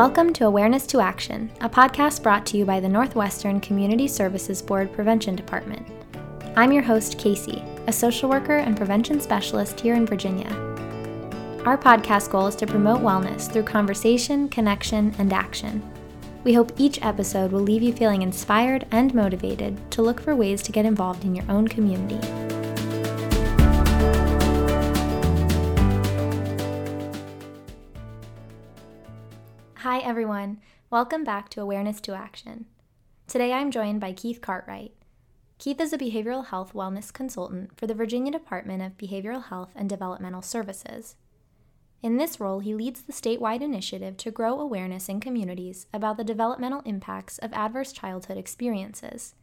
Welcome to Awareness to Action, a podcast brought to you by the Northwestern Community Services Board Prevention Department. I'm your host, Casey, a social worker and prevention specialist here in Virginia. Our podcast goal is to promote wellness through conversation, connection, and action. We hope each episode will leave you feeling inspired and motivated to look for ways to get involved in your own community. Hi, everyone. Welcome back to Awareness to Action. Today I'm joined by Keith Cartwright. Keith is a behavioral health wellness consultant for the Virginia Department of Behavioral Health and Developmental Services. In this role, he leads the statewide initiative to grow awareness in communities about the developmental impacts of adverse childhood experiences.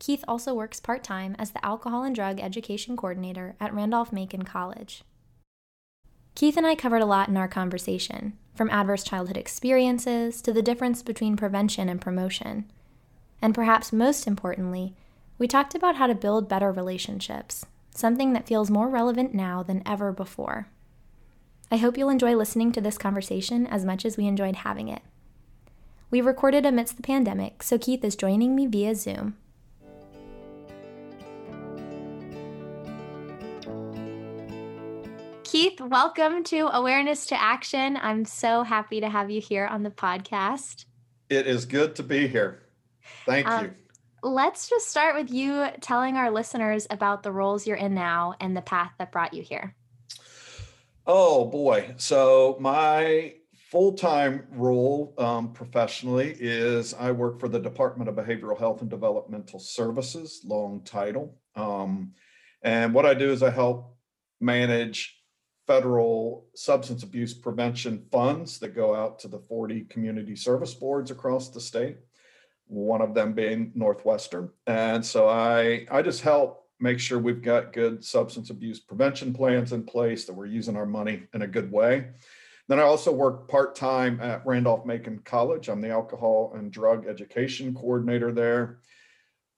Keith also works part time as the Alcohol and Drug Education Coordinator at Randolph Macon College. Keith and I covered a lot in our conversation, from adverse childhood experiences to the difference between prevention and promotion. And perhaps most importantly, we talked about how to build better relationships, something that feels more relevant now than ever before. I hope you'll enjoy listening to this conversation as much as we enjoyed having it. We recorded amidst the pandemic, so Keith is joining me via Zoom. Keith, welcome to Awareness to Action. I'm so happy to have you here on the podcast. It is good to be here. Thank um, you. Let's just start with you telling our listeners about the roles you're in now and the path that brought you here. Oh, boy. So, my full time role um, professionally is I work for the Department of Behavioral Health and Developmental Services, long title. Um, and what I do is I help manage federal substance abuse prevention funds that go out to the 40 community service boards across the state one of them being northwestern. And so i i just help make sure we've got good substance abuse prevention plans in place that we're using our money in a good way. Then i also work part-time at randolph macon college. I'm the alcohol and drug education coordinator there.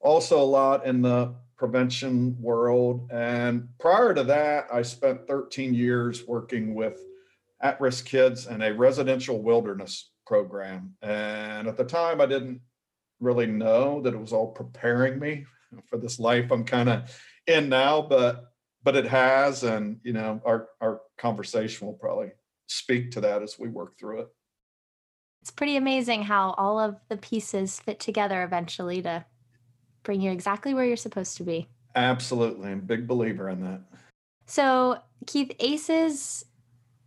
Also a lot in the prevention world. And prior to that, I spent 13 years working with at risk kids in a residential wilderness program. And at the time, I didn't really know that it was all preparing me for this life I'm kind of in now, but but it has and you know our our conversation will probably speak to that as we work through it it's pretty amazing how all of the pieces fit together eventually to bring you exactly where you're supposed to be. Absolutely. I'm a big believer in that. So, Keith, ACEs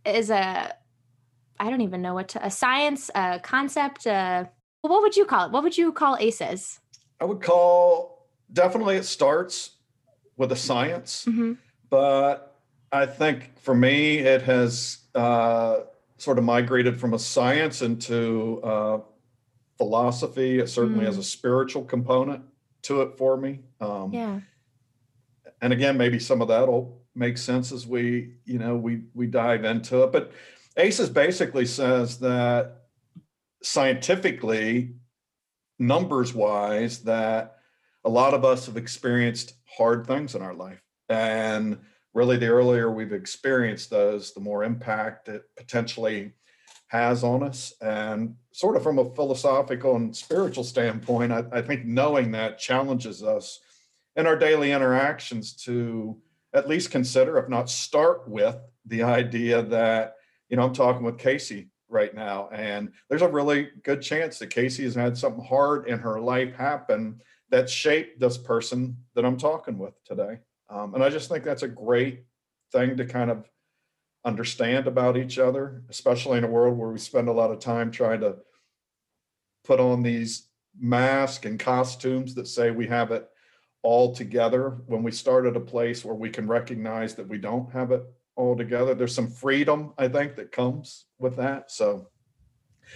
is a, I don't even know what to, a science, a concept, a, what would you call it? What would you call ACEs? I would call, definitely it starts with a science, mm-hmm. but I think for me, it has uh, sort of migrated from a science into uh, philosophy. It certainly mm. has a spiritual component to it for me. Um, yeah. And again, maybe some of that'll make sense as we, you know, we we dive into it. But ACEs basically says that scientifically, numbers wise, that a lot of us have experienced hard things in our life. And really, the earlier we've experienced those, the more impact it potentially has on us. And sort of from a philosophical and spiritual standpoint, I, I, think knowing that challenges us in our daily interactions to at least consider, if not start with, the idea that, you know, I'm talking with Casey right now, and there's a really good chance that Casey has had something hard in her life happen that shaped this person that I'm talking with today. Um, and I just think that's a great thing to kind of understand about each other, especially in a world where we spend a lot of time trying to put on these masks and costumes that say we have it all together. When we start at a place where we can recognize that we don't have it all together there's some freedom i think that comes with that. So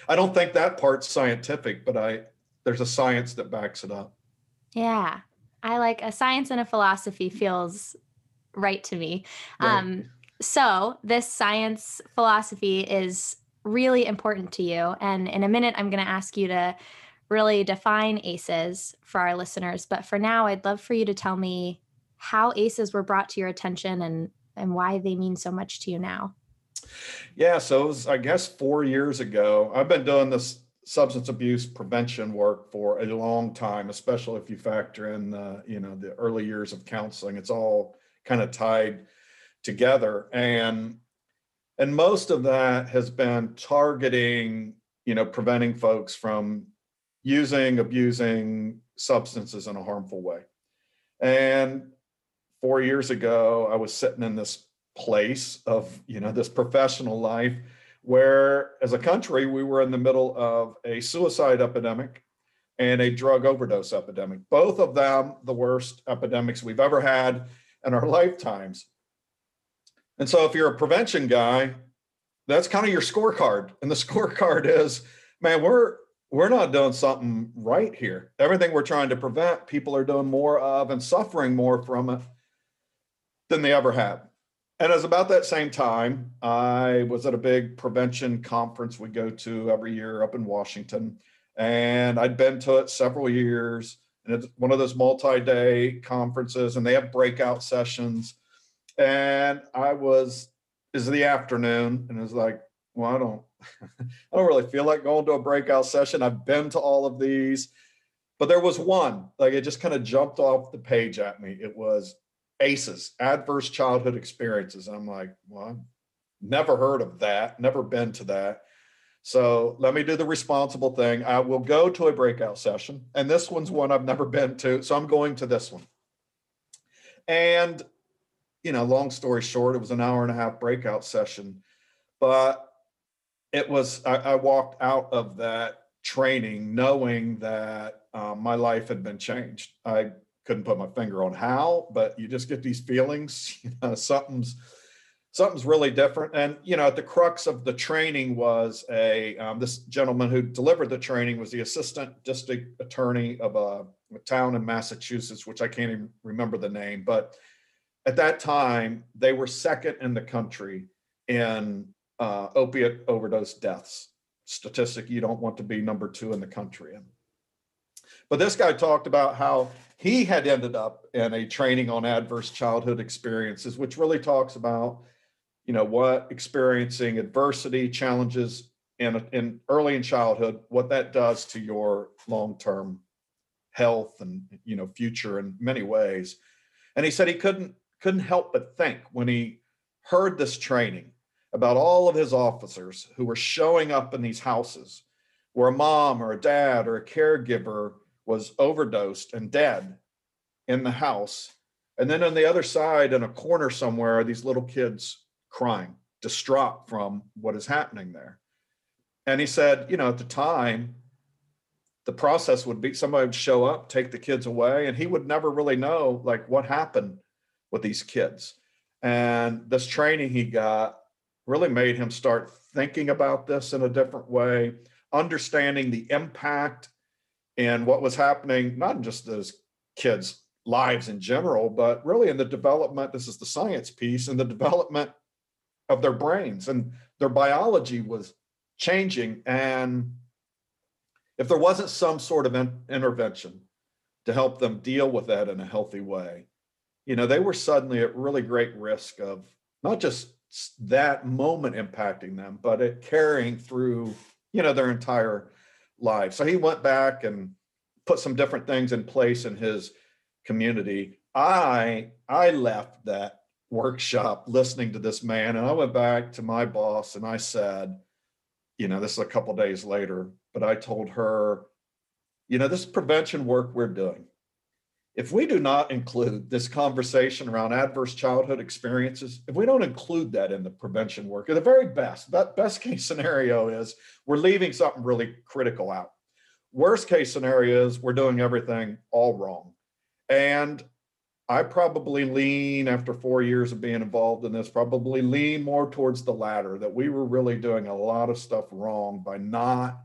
i don't think that part's scientific but i there's a science that backs it up. Yeah. I like a science and a philosophy feels right to me. Right. um so, this science philosophy is really important to you. And in a minute, I'm going to ask you to really define ACEs for our listeners. But for now, I'd love for you to tell me how ACEs were brought to your attention and, and why they mean so much to you now. Yeah, so it was, I guess, four years ago. I've been doing this substance abuse prevention work for a long time, especially if you factor in the, you know, the early years of counseling. It's all kind of tied together. And and most of that has been targeting, you know, preventing folks from using, abusing substances in a harmful way. And four years ago, I was sitting in this place of, you know, this professional life where as a country, we were in the middle of a suicide epidemic and a drug overdose epidemic, both of them the worst epidemics we've ever had in our lifetimes. And so if you're a prevention guy, that's kind of your scorecard. And the scorecard is, man, we're we're not doing something right here. Everything we're trying to prevent, people are doing more of and suffering more from it than they ever have. And was about that same time, I was at a big prevention conference we go to every year up in Washington. And I'd been to it several years. And it's one of those multi day conferences, and they have breakout sessions and I was is the afternoon, and it's like, well, I don't, I don't really feel like going to a breakout session. I've been to all of these, but there was one like it just kind of jumped off the page at me. It was ACEs, adverse childhood experiences. I'm like, well, I've never heard of that, never been to that. So let me do the responsible thing. I will go to a breakout session, and this one's one I've never been to, so I'm going to this one. And you know, long story short, it was an hour and a half breakout session, but it was, I, I walked out of that training knowing that um, my life had been changed. I couldn't put my finger on how, but you just get these feelings, you know, something's, something's really different. And, you know, at the crux of the training was a, um, this gentleman who delivered the training was the assistant district attorney of a, a town in Massachusetts, which I can't even remember the name, but at that time, they were second in the country in uh, opiate overdose deaths. Statistic you don't want to be number two in the country in. But this guy talked about how he had ended up in a training on adverse childhood experiences, which really talks about, you know, what experiencing adversity, challenges in, in early in childhood, what that does to your long-term health and you know future in many ways. And he said he couldn't couldn't help but think when he heard this training about all of his officers who were showing up in these houses where a mom or a dad or a caregiver was overdosed and dead in the house. And then on the other side, in a corner somewhere, are these little kids crying, distraught from what is happening there. And he said, you know, at the time, the process would be somebody would show up, take the kids away, and he would never really know like what happened with these kids. And this training he got really made him start thinking about this in a different way, understanding the impact and what was happening, not just those kids' lives in general, but really in the development. This is the science piece and the development of their brains and their biology was changing. And if there wasn't some sort of in- intervention to help them deal with that in a healthy way, you know, they were suddenly at really great risk of not just that moment impacting them, but it carrying through, you know, their entire life. So he went back and put some different things in place in his community. I I left that workshop listening to this man and I went back to my boss and I said, you know, this is a couple days later, but I told her, you know, this prevention work we're doing if we do not include this conversation around adverse childhood experiences, if we don't include that in the prevention work, at the very best, that best case scenario is we're leaving something really critical out. Worst case scenario is we're doing everything all wrong. And I probably lean after four years of being involved in this, probably lean more towards the latter, that we were really doing a lot of stuff wrong by not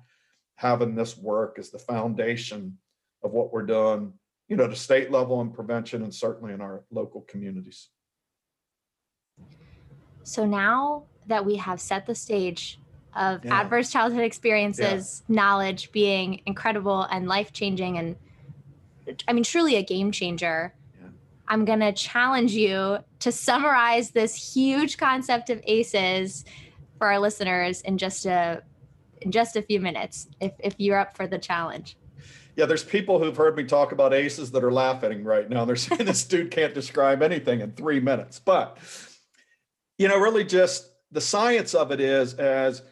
having this work as the foundation of what we're doing you know, to state level and prevention and certainly in our local communities. So now that we have set the stage of yeah. adverse childhood experiences, yeah. knowledge being incredible and life changing, and I mean, truly a game changer. Yeah. I'm going to challenge you to summarize this huge concept of ACEs for our listeners in just a in just a few minutes if if you're up for the challenge. Yeah, there's people who've heard me talk about aces that are laughing right now. They're saying this dude can't describe anything in three minutes. But, you know, really just the science of it is as,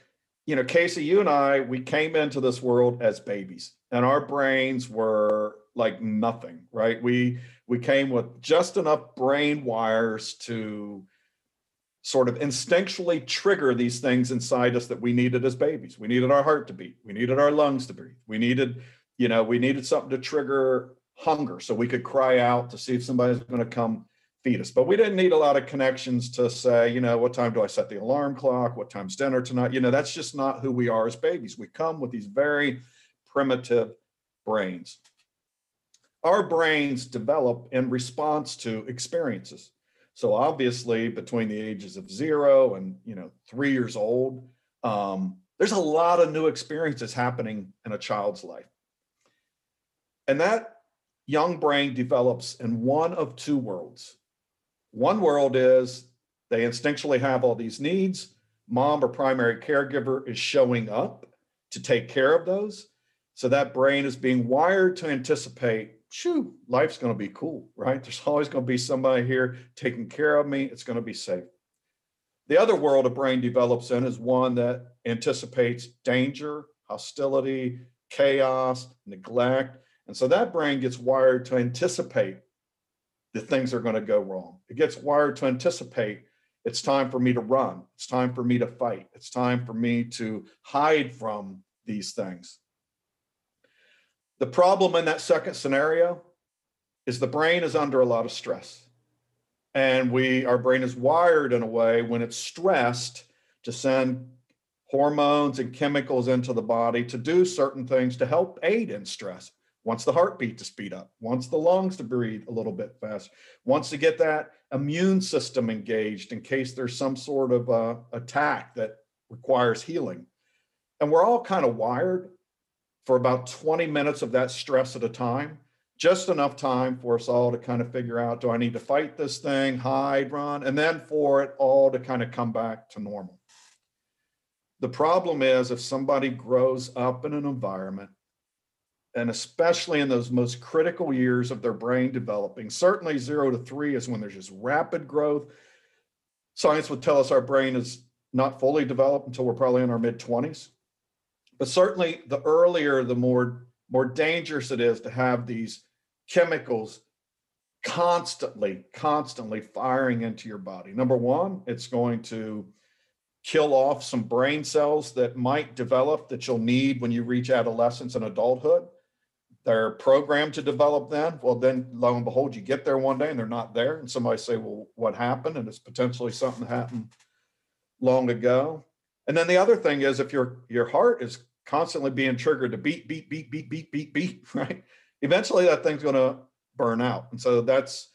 you know, Casey, you and I, we came into this world as babies and our brains were like nothing, right? We we came with just enough brain wires to sort of instinctually trigger these things inside us that we needed as babies. We needed our heart to beat. We needed our lungs to breathe. We needed you know, we needed something to trigger hunger so we could cry out to see if somebody's going to come feed us. But we didn't need a lot of connections to say, you know, what time do I set the alarm clock? What time's dinner tonight? You know, that's just not who we are as babies. We come with these very primitive brains. Our brains develop in response to experiences. So obviously, between the ages of zero and you know three years old, um, there's a lot of new experiences happening in a child's life. And that young brain develops in one of two worlds. One world is they instinctually have all these needs. Mom or primary caregiver is showing up to take care of those. So that brain is being wired to anticipate, shoo, life's going to be cool, right? There's always going to be somebody here taking care of me. It's going to be safe. The other world a brain develops in is one that anticipates danger, hostility, chaos, neglect, and so that brain gets wired to anticipate that things are going to go wrong. It gets wired to anticipate it's time for me to run. It's time for me to fight. It's time for me to hide from these things. The problem in that second scenario is the brain is under a lot of stress. And we our brain is wired in a way when it's stressed to send hormones and chemicals into the body to do certain things to help aid in stress wants the heartbeat to speed up, wants the lungs to breathe a little bit faster, wants to get that immune system engaged in case there's some sort of uh, attack that requires healing. And we're all kind of wired for about 20 minutes of that stress at a time, just enough time for us all to kind of figure out do I need to fight this thing, hide, run, and then for it all to kind of come back to normal. The problem is if somebody grows up in an environment and especially in those most critical years of their brain developing. Certainly, zero to three is when there's just rapid growth. Science would tell us our brain is not fully developed until we're probably in our mid 20s. But certainly, the earlier, the more, more dangerous it is to have these chemicals constantly, constantly firing into your body. Number one, it's going to kill off some brain cells that might develop that you'll need when you reach adolescence and adulthood they're programmed to develop then. Well, then lo and behold, you get there one day and they're not there. And somebody say, well, what happened? And it's potentially something that happened long ago. And then the other thing is if your your heart is constantly being triggered to beat, beat, beat, beat, beat, beat, beat, right? Eventually that thing's gonna burn out. And so that's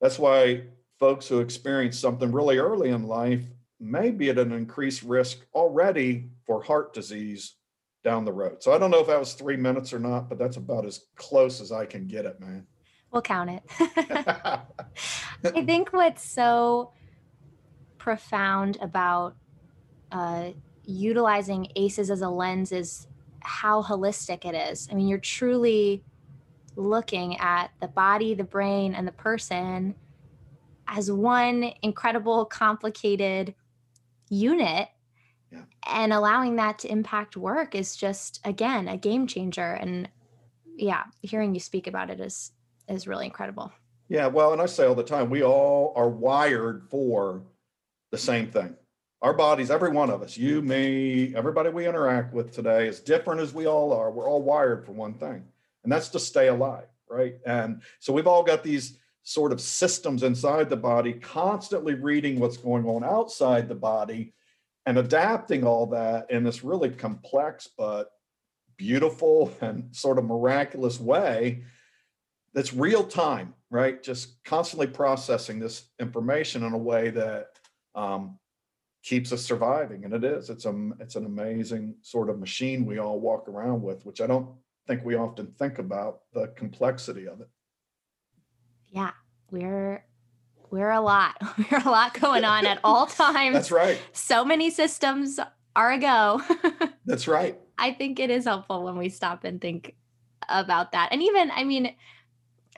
that's why folks who experience something really early in life may be at an increased risk already for heart disease down the road. So I don't know if that was three minutes or not, but that's about as close as I can get it, man. We'll count it. I think what's so profound about uh, utilizing ACEs as a lens is how holistic it is. I mean, you're truly looking at the body, the brain, and the person as one incredible, complicated unit. And allowing that to impact work is just again a game changer and yeah hearing you speak about it is is really incredible. Yeah well and i say all the time we all are wired for the same thing. Our bodies every one of us you me everybody we interact with today as different as we all are. We're all wired for one thing and that's to stay alive right? And so we've all got these sort of systems inside the body constantly reading what's going on outside the body and adapting all that in this really complex but beautiful and sort of miraculous way that's real time right? Just constantly processing this information in a way that um, keeps us surviving and it is. It's a it's an amazing sort of machine we all walk around with which i don't think we often think about the complexity of it. Yeah we're we're a lot. We're a lot going on at all times. That's right. So many systems are a go. That's right. I think it is helpful when we stop and think about that. And even, I mean,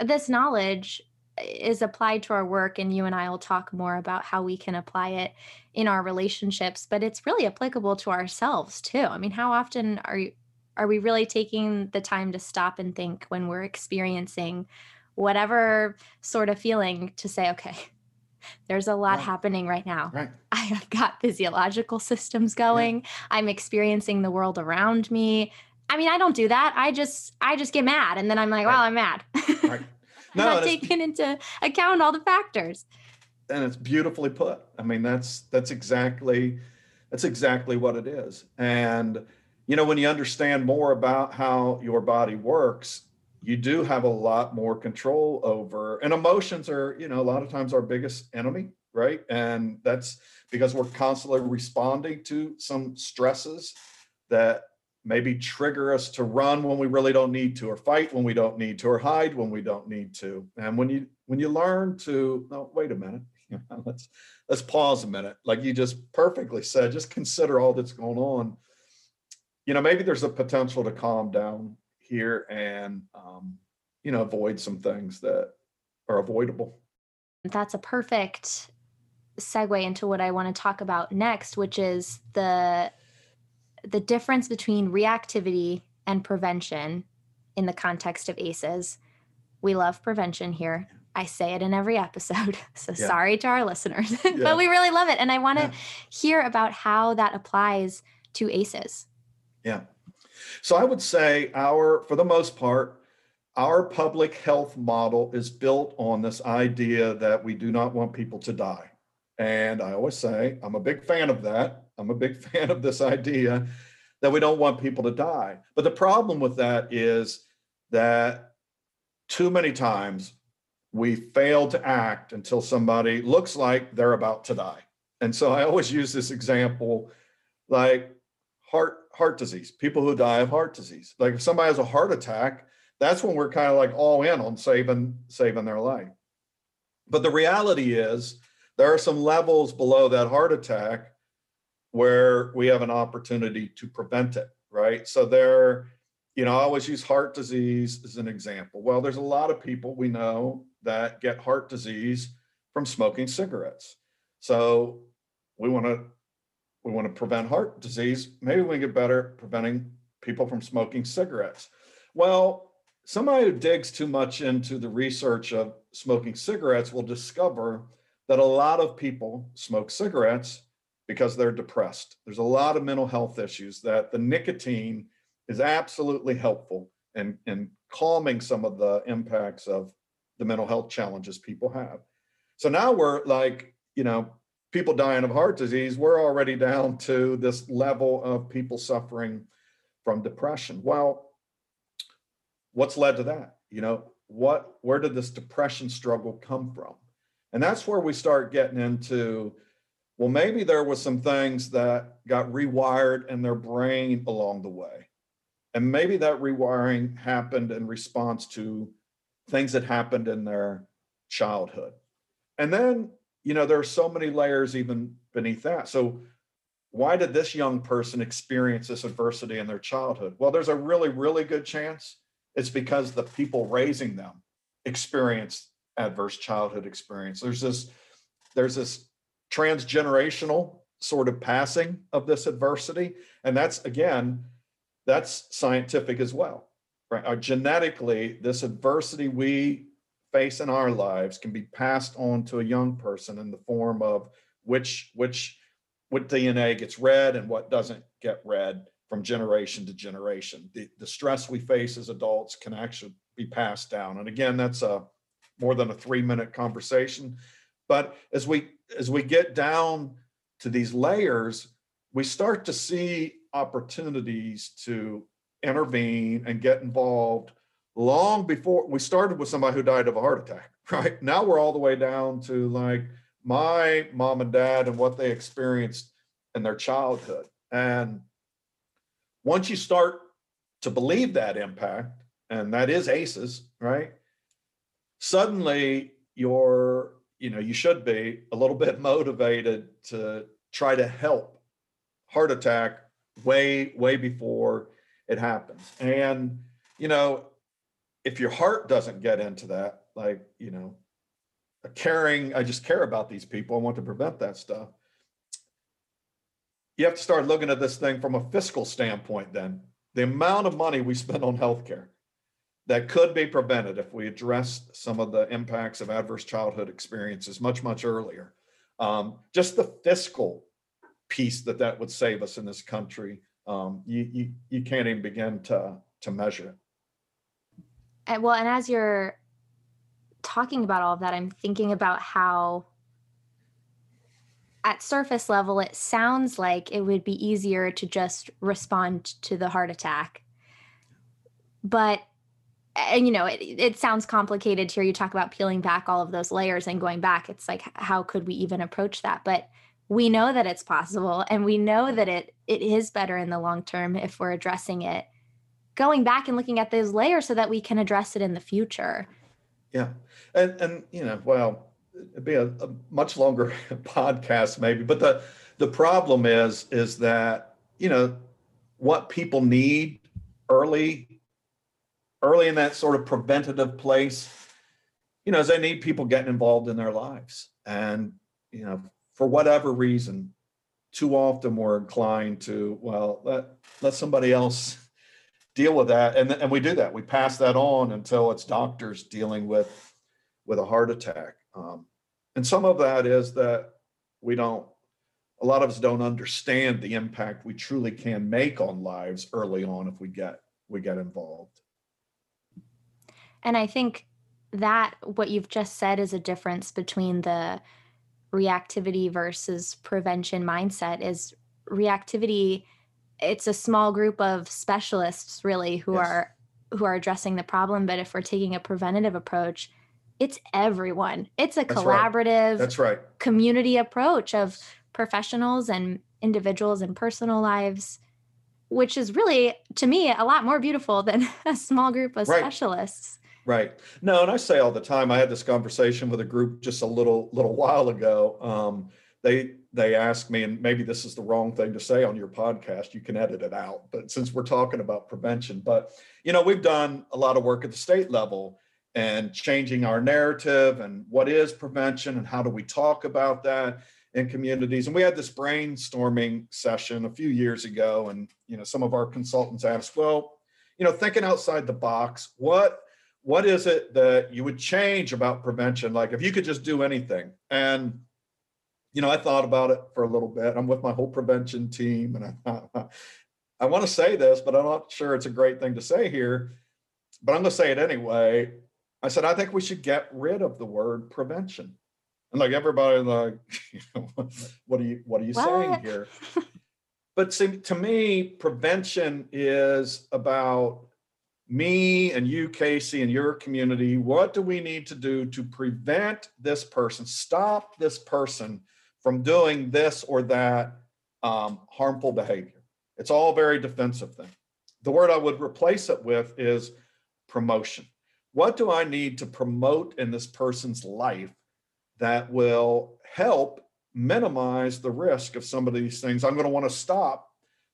this knowledge is applied to our work and you and I will talk more about how we can apply it in our relationships, but it's really applicable to ourselves too. I mean, how often are you are we really taking the time to stop and think when we're experiencing whatever sort of feeling to say, okay, there's a lot right. happening right now. Right. I have got physiological systems going. Yeah. I'm experiencing the world around me. I mean, I don't do that. I just I just get mad and then I'm like, right. well, I'm mad. Right. No, I'm not taking into account all the factors. And it's beautifully put. I mean, that's that's exactly that's exactly what it is. And you know, when you understand more about how your body works, you do have a lot more control over and emotions are you know a lot of times our biggest enemy right? And that's because we're constantly responding to some stresses that maybe trigger us to run when we really don't need to or fight when we don't need to or hide when we don't need to. And when you when you learn to oh wait a minute let's let's pause a minute. Like you just perfectly said just consider all that's going on. You know maybe there's a potential to calm down here and um, you know avoid some things that are avoidable that's a perfect segue into what i want to talk about next which is the the difference between reactivity and prevention in the context of aces we love prevention here i say it in every episode so yeah. sorry to our listeners yeah. but we really love it and i want to yeah. hear about how that applies to aces yeah so I would say our, for the most part, our public health model is built on this idea that we do not want people to die. And I always say, I'm a big fan of that. I'm a big fan of this idea that we don't want people to die. But the problem with that is that too many times we fail to act until somebody looks like they're about to die. And so I always use this example like heart heart disease, people who die of heart disease. Like if somebody has a heart attack, that's when we're kind of like all in on saving saving their life. But the reality is there are some levels below that heart attack where we have an opportunity to prevent it, right? So there, you know, I always use heart disease as an example. Well, there's a lot of people we know that get heart disease from smoking cigarettes. So we want to we want to prevent heart disease. Maybe we can get better preventing people from smoking cigarettes. Well, somebody who digs too much into the research of smoking cigarettes will discover that a lot of people smoke cigarettes because they're depressed. There's a lot of mental health issues that the nicotine is absolutely helpful in, in calming some of the impacts of the mental health challenges people have. So now we're like, you know, people dying of heart disease, we're already down to this level of people suffering from depression. Well, what's led to that? You know, what where did this depression struggle come from? And that's where we start getting into well, maybe there was some things that got rewired in their brain along the way. And maybe that rewiring happened in response to things that happened in their childhood. And then you know, there are so many layers even beneath that. So, why did this young person experience this adversity in their childhood? Well, there's a really, really good chance it's because the people raising them experienced adverse childhood experience. There's this, there's this transgenerational sort of passing of this adversity. And that's again, that's scientific as well. Right. Uh, genetically, this adversity we face in our lives can be passed on to a young person in the form of which which what DNA gets read and what doesn't get read from generation to generation. The, the stress we face as adults can actually be passed down. And again, that's a more than a three minute conversation. But as we as we get down to these layers, we start to see opportunities to intervene and get involved long before we started with somebody who died of a heart attack, right? Now we're all the way down to like my mom and dad and what they experienced in their childhood. And once you start to believe that impact, and that is ACEs, right? Suddenly you're, you know, you should be a little bit motivated to try to help heart attack way, way before it happens. And, you know, if your heart doesn't get into that, like, you know, a caring, I just care about these people. I want to prevent that stuff. You have to start looking at this thing from a fiscal standpoint then. The amount of money we spend on healthcare that could be prevented if we addressed some of the impacts of adverse childhood experiences much, much earlier. Um, just the fiscal piece that that would save us in this country, um, you, you, you can't even begin to, to measure it. And well, and as you're talking about all of that, I'm thinking about how at surface level, it sounds like it would be easier to just respond to the heart attack. But and you know it, it sounds complicated here you talk about peeling back all of those layers and going back it's like how could we even approach that but we know that it's possible and we know that it it is better in the long term if we're addressing it going back and looking at those layers so that we can address it in the future yeah and and you know well it'd be a, a much longer podcast maybe but the the problem is is that you know what people need early early in that sort of preventative place, you know, is they need people getting involved in their lives. And, you know, for whatever reason, too often we're inclined to, well, let, let somebody else deal with that. And, and we do that. We pass that on until it's doctors dealing with, with a heart attack. Um, and some of that is that we don't, a lot of us don't understand the impact we truly can make on lives early on if we get, we get involved. And I think that what you've just said is a difference between the reactivity versus prevention mindset is reactivity it's a small group of specialists really who yes. are who are addressing the problem but if we're taking a preventative approach it's everyone it's a that's collaborative right. that's right community approach of professionals and individuals and personal lives which is really to me a lot more beautiful than a small group of right. specialists Right. No, and I say all the time. I had this conversation with a group just a little little while ago. Um, they they asked me, and maybe this is the wrong thing to say on your podcast. You can edit it out, but since we're talking about prevention, but you know, we've done a lot of work at the state level and changing our narrative and what is prevention and how do we talk about that in communities. And we had this brainstorming session a few years ago, and you know, some of our consultants asked, well, you know, thinking outside the box, what what is it that you would change about prevention? Like if you could just do anything. And, you know, I thought about it for a little bit. I'm with my whole prevention team and I, I want to say this, but I'm not sure it's a great thing to say here, but I'm going to say it anyway. I said, I think we should get rid of the word prevention. And like everybody like, you know, what are you, what are you what? saying here? but see, to me, prevention is about me and you, Casey, and your community, what do we need to do to prevent this person, stop this person from doing this or that um, harmful behavior? It's all very defensive thing. The word I would replace it with is promotion. What do I need to promote in this person's life that will help minimize the risk of some of these things I'm going to want to stop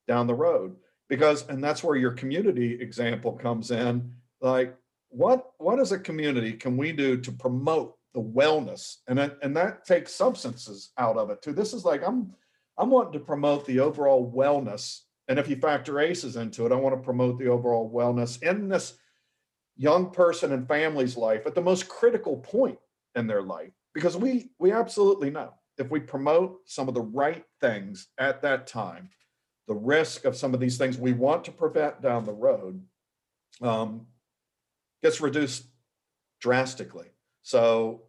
down the road? because and that's where your community example comes in like what what as a community can we do to promote the wellness and that, and that takes substances out of it too this is like i'm i'm wanting to promote the overall wellness and if you factor aces into it i want to promote the overall wellness in this young person and family's life at the most critical point in their life because we we absolutely know if we promote some of the right things at that time the risk of some of these things we want to prevent down the road um, gets reduced drastically. So,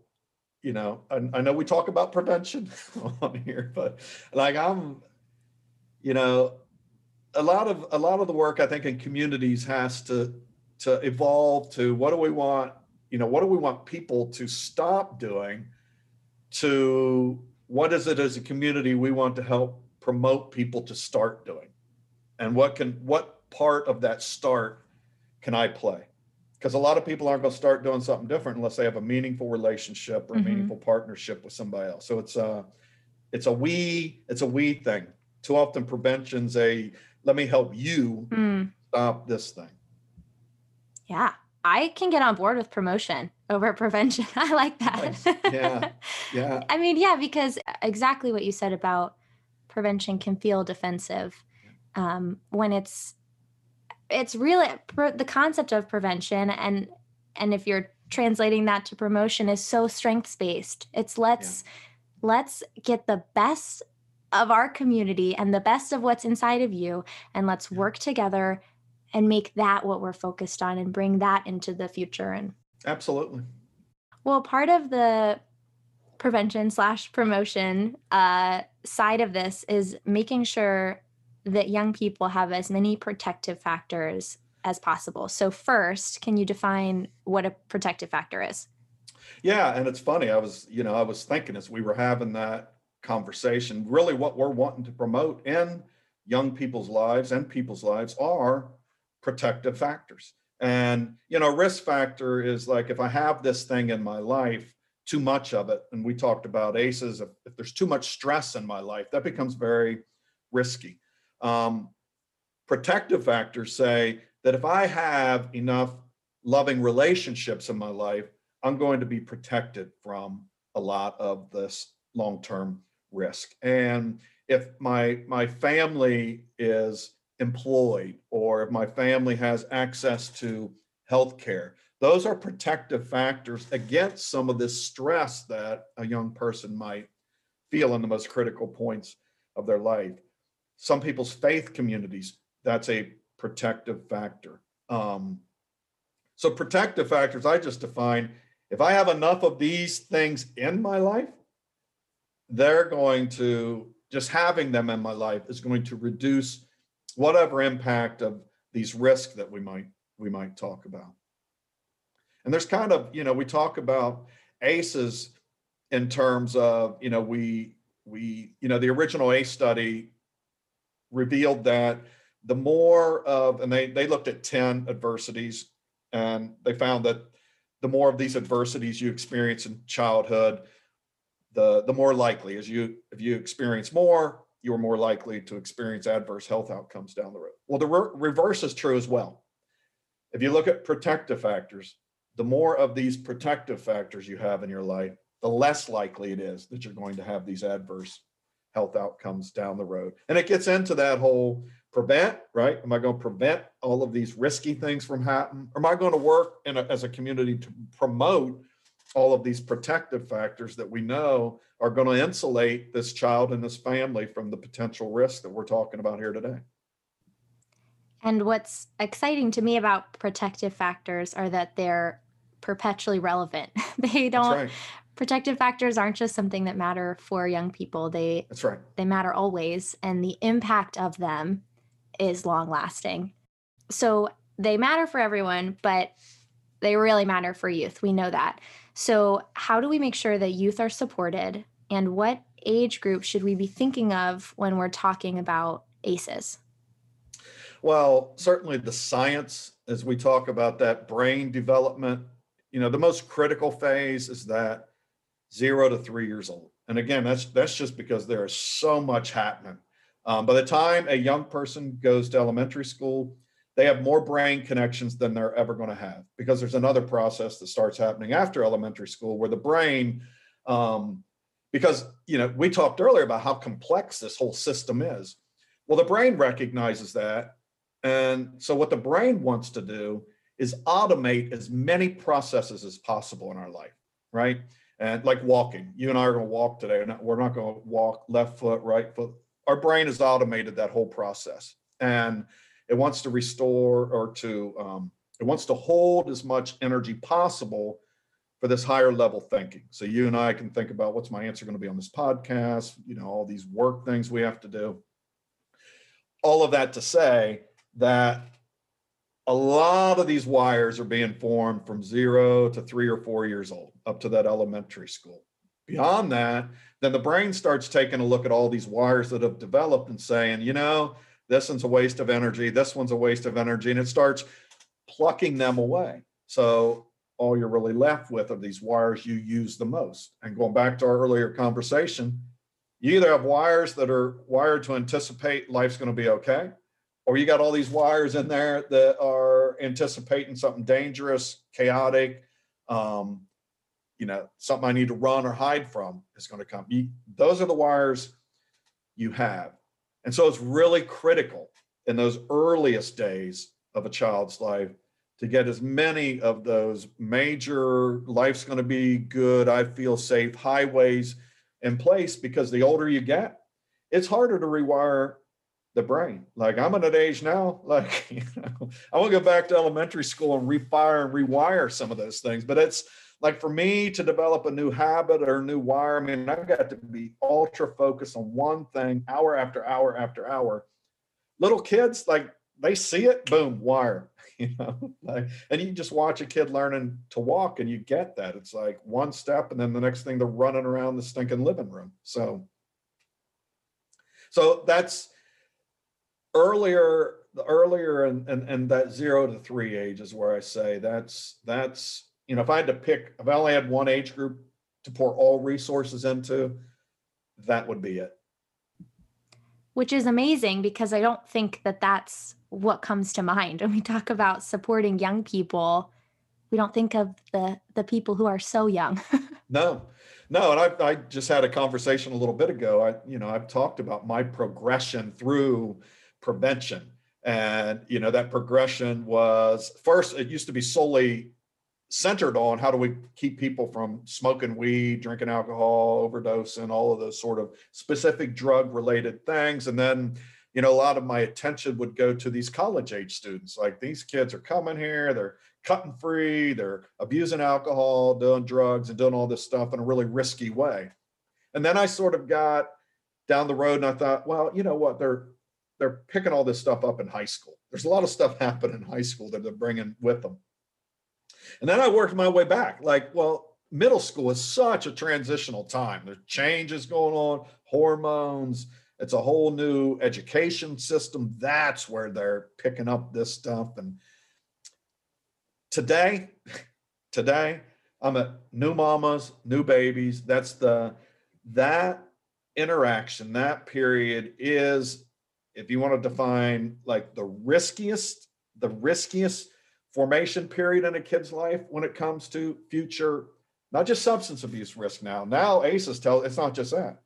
you know, I, I know we talk about prevention on here, but like I'm, you know, a lot of a lot of the work I think in communities has to to evolve to what do we want, you know, what do we want people to stop doing to what is it as a community we want to help promote people to start doing? And what can what part of that start can i play because a lot of people aren't going to start doing something different unless they have a meaningful relationship or a Mhm. meaningful partnership with somebody else. So it's a, it's a we, it's a we thing. Too often prevention's a, let me help you Mm, stop this thing. yeah. I can get on board with promotion over prevention. I like that. Nice. Yeah. Yeah. I mean, yeah, because exactly what you said about prevention can feel defensive um, when it's it's really the concept of prevention and and if you're translating that to promotion is so strengths based. It's let's let's get the best of our community and the best of what's inside of you and let's Yeah. work together and make that what we're focused on and bring that into the future and Absolutely. well, part of the prevention slash promotion uh, side of this is making sure that young people have as many protective factors as possible. So, first, can you define what a protective factor is? Yeah, and it's funny. I was, you know, I was thinking as we were having that conversation, really what we're wanting to promote in young people's lives and people's lives are protective factors. And, you know, risk factor is like if I have this thing in my life, too much of it, and we talked about ACEs, if, if there's too much stress in my life, that becomes very risky. Um, protective factors say that if I have enough loving relationships in my life, I'm going to be protected from a lot of this long-term risk. And if my my family is employed or if my family has access to health care, those are protective factors against some of this stress that a young person might feel in the most critical points of their life. Some people's faith communities, that's a protective factor. Um, so protective factors, I just define if I have enough of these things in my life, they're going to just having them in my life is going to reduce whatever impact of these risks that we might we might talk about. And there's kind of, you know, we talk about ACEs in terms of, you know, we we, you know, the original ACE study revealed that the more of, and they they looked at 10 adversities and they found that the more of these adversities you experience in childhood, the the more likely as you if you experience more, you're more likely to experience adverse health outcomes down the road. Well, the re- reverse is true as well. If you look at protective factors, the more of these protective factors you have in your life, the less likely it is that you're going to have these adverse health outcomes down the road. And it gets into that whole prevent, right? Am I going to prevent all of these risky things from happening? Or am I going to work in a, as a community to promote all of these protective factors that we know are going to insulate this child and this family from the potential risk that we're talking about here today? And what's exciting to me about protective factors are that they're perpetually relevant. they don't right. Protective factors aren't just something that matter for young people. They That's right. they matter always and the impact of them is long lasting. So they matter for everyone, but they really matter for youth. We know that. So how do we make sure that youth are supported and what age group should we be thinking of when we're talking about ACEs? Well, certainly the science, as we talk about that brain development, you know, the most critical phase is that zero to three years old. And again, that's that's just because there is so much happening. Um, by the time a young person goes to elementary school, they have more brain connections than they're ever going to have because there's another process that starts happening after elementary school where the brain, um, because you know, we talked earlier about how complex this whole system is. Well, the brain recognizes that and so, what the brain wants to do is automate as many processes as possible in our life, right? And like walking, you and I are going to walk today, and we're not going to walk left foot, right foot. Our brain has automated that whole process, and it wants to restore or to um, it wants to hold as much energy possible for this higher level thinking. So you and I can think about what's my answer going to be on this podcast, you know, all these work things we have to do. All of that to say that a lot of these wires are being formed from zero to three or four years old, up to that elementary school. Beyond that, then the brain starts taking a look at all these wires that have developed and saying, you know, this one's a waste of energy, this one's a waste of energy, and it starts plucking them away. So all you're really left with are these wires you use the most. And going back to our earlier conversation, you either have wires that are wired to anticipate life's going to be okay, or you got all these wires in there that are anticipating something dangerous, chaotic, um, you know, something I need to run or hide from is going to come. You, those are the wires you have. And so it's really critical in those earliest days of a child's life to get as many of those major life's going to be good, I feel safe highways in place because the older you get, it's harder to rewire the brain. Like I'm at an age now, like you know, I want to go back to elementary school and refire and rewire some of those things. But it's like for me to develop a new habit or a new wire, I mean, I've got to be ultra focused on one thing hour after hour after hour. Little kids, like they see it, boom, wire. You know, like and you just watch a kid learning to walk and you get that. It's like one step and then the next thing they're running around the stinking living room. So so that's earlier the earlier and, and and that zero to three age is where I say that's that's you know if I had to pick if I only had one age group to pour all resources into, that would be it. Which is amazing because I don't think that that's what comes to mind when we talk about supporting young people. We don't think of the the people who are so young. no, no, and I I just had a conversation a little bit ago. I you know I've talked about my progression through prevention. And you know that progression was first. It used to be solely centered on how do we keep people from smoking weed, drinking alcohol, overdosing, all of those sort of specific drug related things. And then, you know, a lot of my attention would go to these college age students. Like these kids are coming here, they're cutting free, they're abusing alcohol, doing drugs, and doing all this stuff in a really risky way. And then I sort of got down the road and I thought, well, you know what? They're they're picking all this stuff up in high school. There's a lot of stuff happening in high school that they're bringing with them. And then I worked my way back. Like, well, middle school is such a transitional time. There's changes going on, hormones. It's a whole new education system. That's where they're picking up this stuff. And today, today, I'm at new mamas, new babies. That's the that interaction, that period is if you want to define like the riskiest, the riskiest formation period in a kid's life when it comes to future, not just substance abuse risk now. Now ACEs tell it's not just that.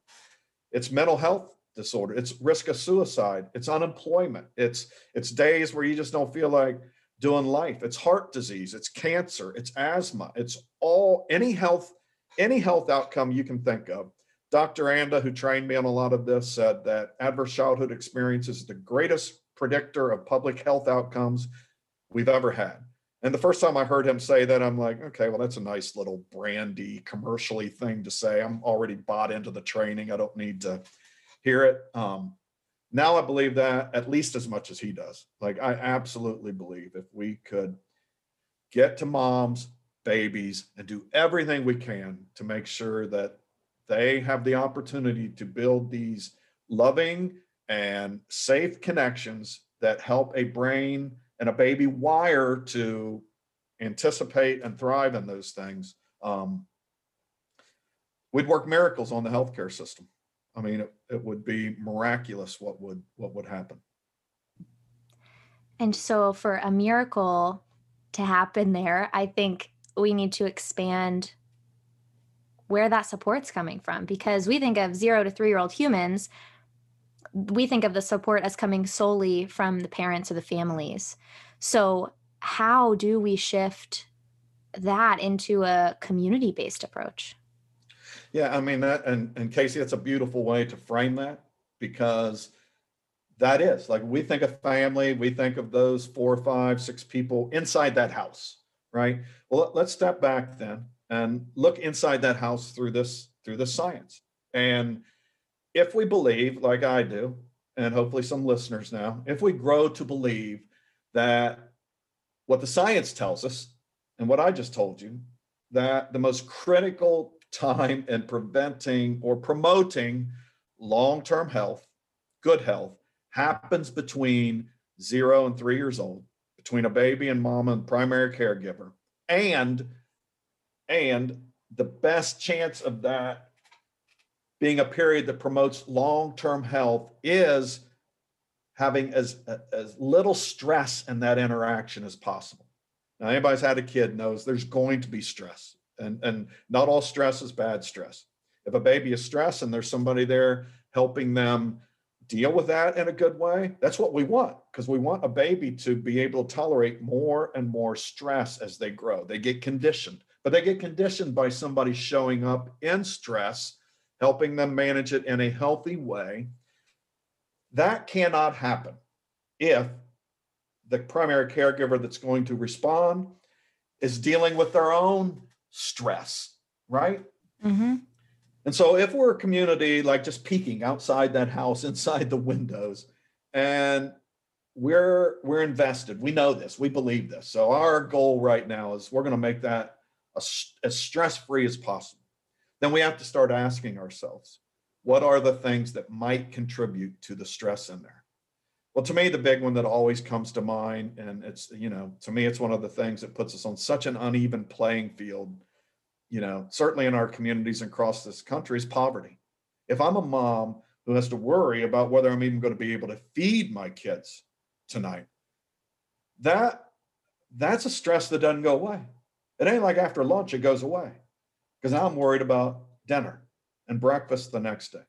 It's mental health disorder, it's risk of suicide, it's unemployment, it's it's days where you just don't feel like doing life. It's heart disease, it's cancer, it's asthma, it's all any health, any health outcome you can think of Dr. Anda, who trained me on a lot of this, said that adverse childhood experience is the greatest predictor of public health outcomes we've ever had. And the first time I heard him say that, I'm like, okay, well, that's a nice little brandy, commercially thing to say. I'm already bought into the training. I don't need to hear it. Um, now I believe that at least as much as he does. Like, I absolutely believe if we could get to moms, babies, and do everything we can to make sure that they have the opportunity to build these loving and safe connections that help a brain and a baby wire to anticipate and thrive in those things. Um, we'd work miracles on the healthcare system. I mean, it, it would be miraculous what would what would happen. And so, for a miracle to happen there, I think we need to expand where that support's coming from because we think of zero to three year old humans we think of the support as coming solely from the parents or the families. So how do we shift that into a community based approach? Yeah i mean that and, and casey that's a beautiful way to frame that because that is like we think of family we think of those four five six people inside that house right? Well let's step back then and look inside that house through this through this science. And if we believe, like I do, and hopefully some listeners now, if we grow to believe that what the science tells us and what I just told you, that the most critical time in preventing or promoting long term health, good health, happens between zero and three years old, between a baby and mom and primary caregiver and and the best chance of that being a period that promotes long-term health is having as as little stress in that interaction as possible. Now, anybody's had a kid knows there's going to be stress, and and not all stress is bad stress. If a baby is stressed and there's somebody there helping them deal with that in a good way, that's what we want because we want a baby to be able to tolerate more and more stress as they grow. They get conditioned, but they get conditioned by somebody showing up in stress, helping them manage it in a healthy way. That cannot happen if the primary caregiver that's going to respond is dealing with their own stress, right? Mm-hmm. And so if we're a community like just peeking outside that house, inside the windows, and we're we're invested, we know this, we believe this. So our goal right now is we're going to make that as, as stress-free as possible. Then we have to start asking ourselves, what are the things that might contribute to the stress in there? Well, to me, the big one that always comes to mind, and it's, you know, to me, it's one of the things that puts us on such an uneven playing field you know, certainly in our communities and across this country is poverty. If I'm a mom who has to worry about whether I'm even going to be able to feed my kids tonight, that that's a stress that doesn't go away. It ain't like after lunch it goes away because I'm worried about dinner and breakfast the next day.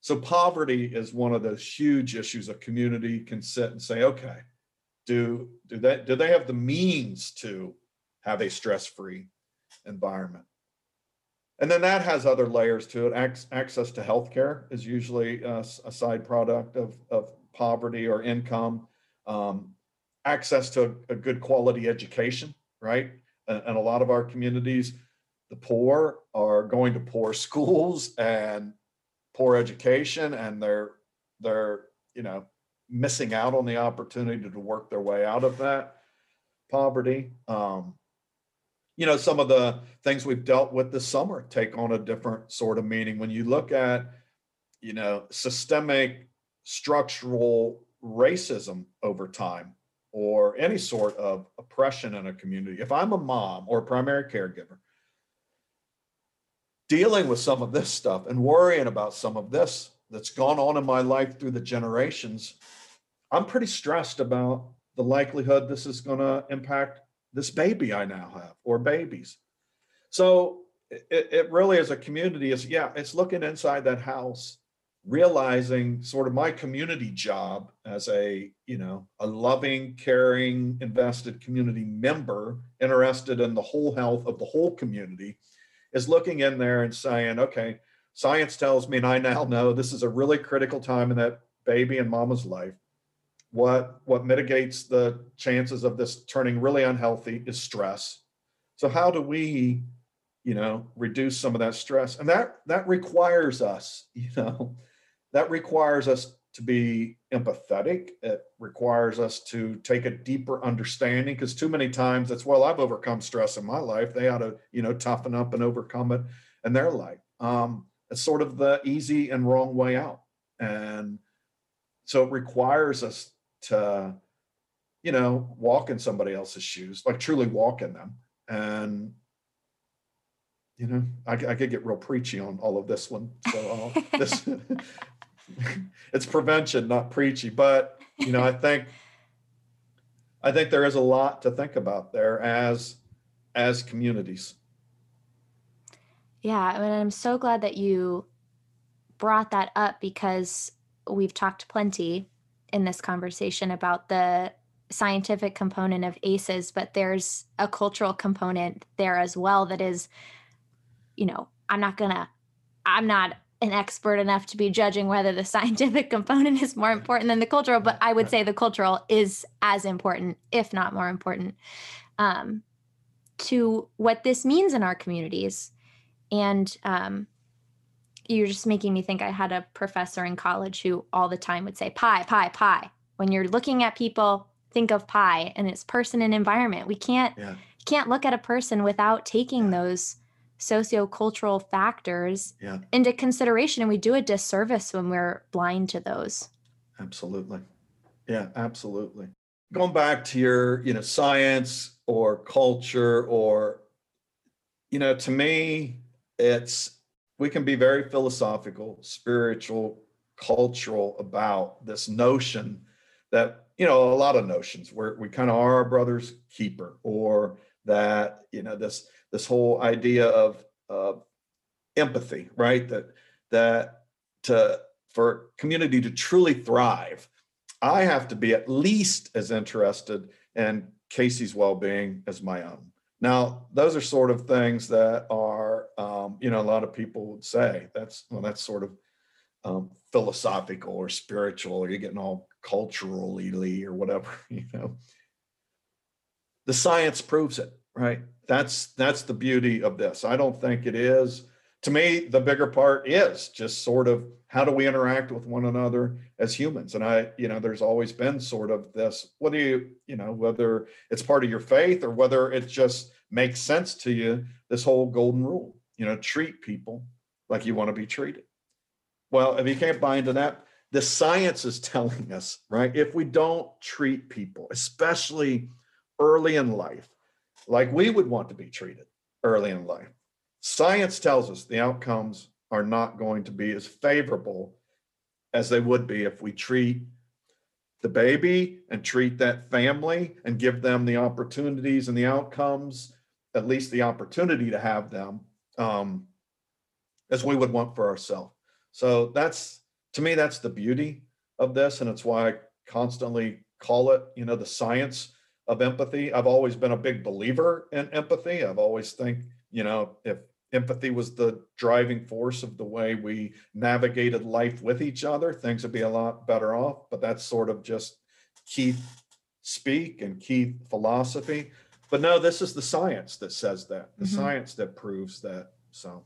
So poverty is one of those huge issues a community can sit and say, okay, do do they do they have the means to have a stress-free environment? And then that has other layers to it. Ac- access to healthcare is usually a side product of, of poverty or income. Um, access to a, a good quality education, right? And, and a lot of our communities, the poor are going to poor schools and poor education, and they're they're you know missing out on the opportunity to work their way out of that poverty. Um, you know, some of the things we've dealt with this summer take on a different sort of meaning. When you look at, you know, systemic structural racism over time or any sort of oppression in a community, if I'm a mom or a primary caregiver, dealing with some of this stuff and worrying about some of this that's gone on in my life through the generations, I'm pretty stressed about the likelihood this is going to impact this baby I now have or babies. So it, it really as a community is, yeah, it's looking inside that house, realizing sort of my community job as a, you know, a loving, caring, invested community member interested in the whole health of the whole community is looking in there and saying, okay, science tells me, and I now know this is a really critical time in that baby and mama's life. What what mitigates the chances of this turning really unhealthy is stress. So how do we you know reduce some of that stress? And that that requires us you know that requires us to be empathetic. It requires us to take a deeper understanding because too many times it's well i've overcome stress in my life. They ought to you know toughen up and overcome it in their life. Um it's sort of the easy and wrong way out. And so it requires us to you know walk in somebody else's shoes like truly walk in them. And you know i, I could get real preachy on all of this one so I'll, this it's prevention not preachy but you know i think i think there is a lot to think about there as as communities. Yeah, I mean, I'm so glad that you brought that up because we've talked plenty in this conversation about the scientific component of ACEs, but there's a cultural component there as well that is, you know, I'm not gonna, I'm not an expert enough to be judging whether the scientific component is more important than the cultural, but I would say the cultural is as important, if not more important, um, to what this means in our communities. And um, you're just making me think I had a professor in college who all the time would say pie, pie, pie. When you're looking at people, think of pie and it's person and environment. We can't yeah can't look at a person without taking those sociocultural factors yeah. into consideration and we do a disservice when we're blind to those. absolutely. Yeah absolutely. Going back to your, you know, science or culture or, you know, to me, it's we can be very philosophical, spiritual, cultural about this notion that you know a lot of notions. Where we kind of are our brother's keeper or that you know this this whole idea of of empathy right? That that to for community to truly thrive i have to be at least as interested in casey's well-being as my own. Now those are sort of things that are um, you know a lot of people would say. That's well that's sort of um, philosophical or spiritual or you're getting all culturally or whatever you know. The science proves it right. That's that's the beauty of this. I don't think it is. To me the bigger part is just sort of how do we interact with one another as humans? And i you know there's always been sort of this whether you you know whether it's part of your faith or whether it just makes sense to you this whole golden rule you know treat people like you want to be treated. Well if you can't buy into that the science is telling us right if we don't treat people especially early in life like we would want to be treated early in life. Science tells us the outcomes are not going to be as favorable as they would be if we treat the baby and treat that family and give them the opportunities and the outcomes, at least the opportunity to have them, um, as we would want for ourselves. So that's to me, that's the beauty of this, and it's why I constantly call it, you know, the science of empathy. I've always been a big believer in empathy. I've always think, you know, if empathy was the driving force of the way we navigated life with each other, things would be a lot better off. But that's sort of just Keith speak and Keith philosophy. But no, this is the science that says that, the mm-hmm. science that proves that. So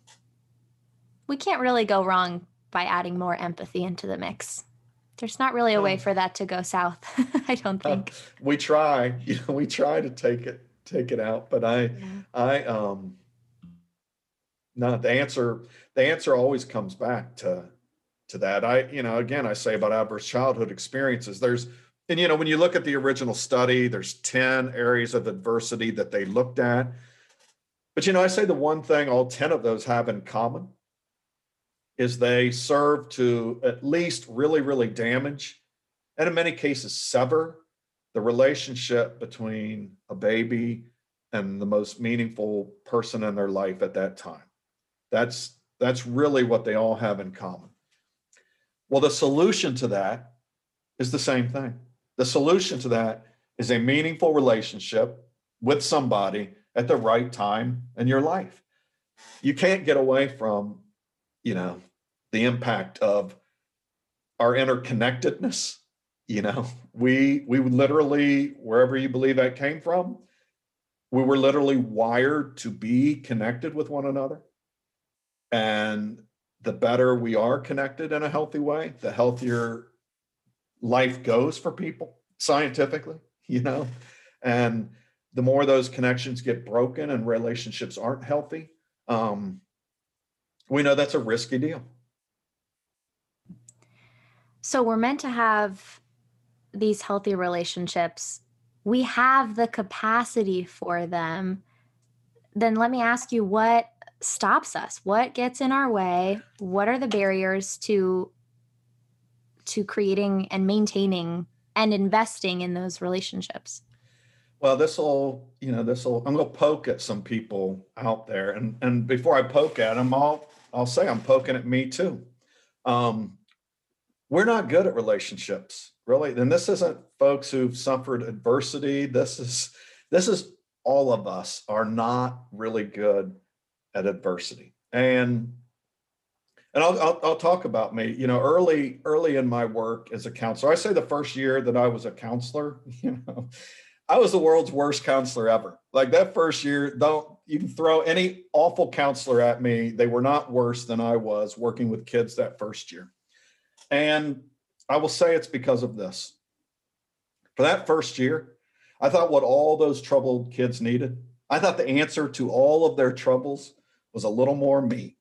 we can't really go wrong by adding more empathy into the mix there's not really a way for that to go south i don't uh, think. we try you know we try to take it take it out but i yeah. i um no the answer the answer always comes back to to that. I you know again i say about adverse childhood experiences there's and you know when you look at the original study there's 10 areas of adversity that they looked at. But you know i say the one thing all 10 of those have in common is they serve to at least really, really damage and in many cases sever the relationship between a baby and the most meaningful person in their life at that time. That's that's really what they all have in common. Well, the solution to that is the same thing. The solution to that is a meaningful relationship with somebody at the right time in your life. You can't get away from, you know, the impact of our interconnectedness. You know we we literally wherever you believe that came from we were literally wired to be connected with one another. And the better we are connected in a healthy way the healthier life goes for people scientifically you know? And the more those connections get broken and relationships aren't healthy um, we know that's a risky deal so we're meant to have these healthy relationships. We have the capacity for them. Then let me ask you what stops us? What gets in our way? What are the barriers to to creating and maintaining and investing in those relationships? Well, this will, you know, this will. I'm going to poke at some people out there, and and before I poke at them, I'll I'll say I'm poking at me too. Um, we're not good at relationships really. And this isn't folks who've suffered adversity. This is this is all of us are not really good at adversity. And and I'll, I'll, I'll talk about me you know early early in my work as a counselor i say the first year that i was a counselor you know i was the world's worst counselor ever. Like that first year don't you can throw any awful counselor at me they were not worse than i was working with kids that first year and I will say it's because of this. For that first year, I thought what all those troubled kids needed, I thought the answer to all of their troubles was a little more me.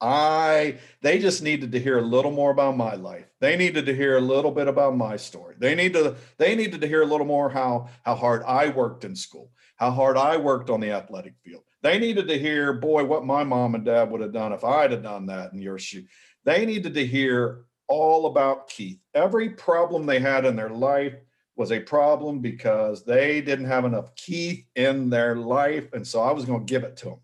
I they just needed to hear a little more about my life. They needed to hear a little bit about my story. They need to they needed to hear a little more how how hard I worked in school, how hard I worked on the athletic field. They needed to hear, boy, what my mom and dad would have done if I'd have done that in your shoe. They needed to hear all about Keith. Every problem they had in their life was a problem because they didn't have enough Keith in their life. And so I was going to give it to them.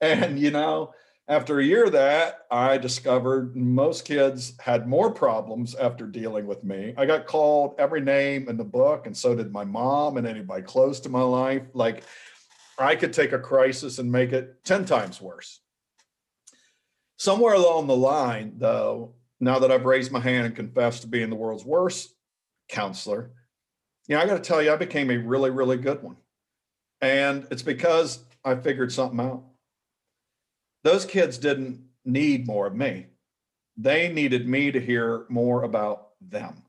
And, you know, after a year of that, I discovered most kids had more problems after dealing with me. I got called every name in the book, and so did my mom and anybody close to my life. Like I could take a crisis and make it 10 times worse. Somewhere along the line, though, now that I've raised my hand and confessed to being the world's worst counselor, you know, I got to tell you, I became a really, really good one. And it's because I figured something out those kids didn't need more of me. They needed me to hear more about them.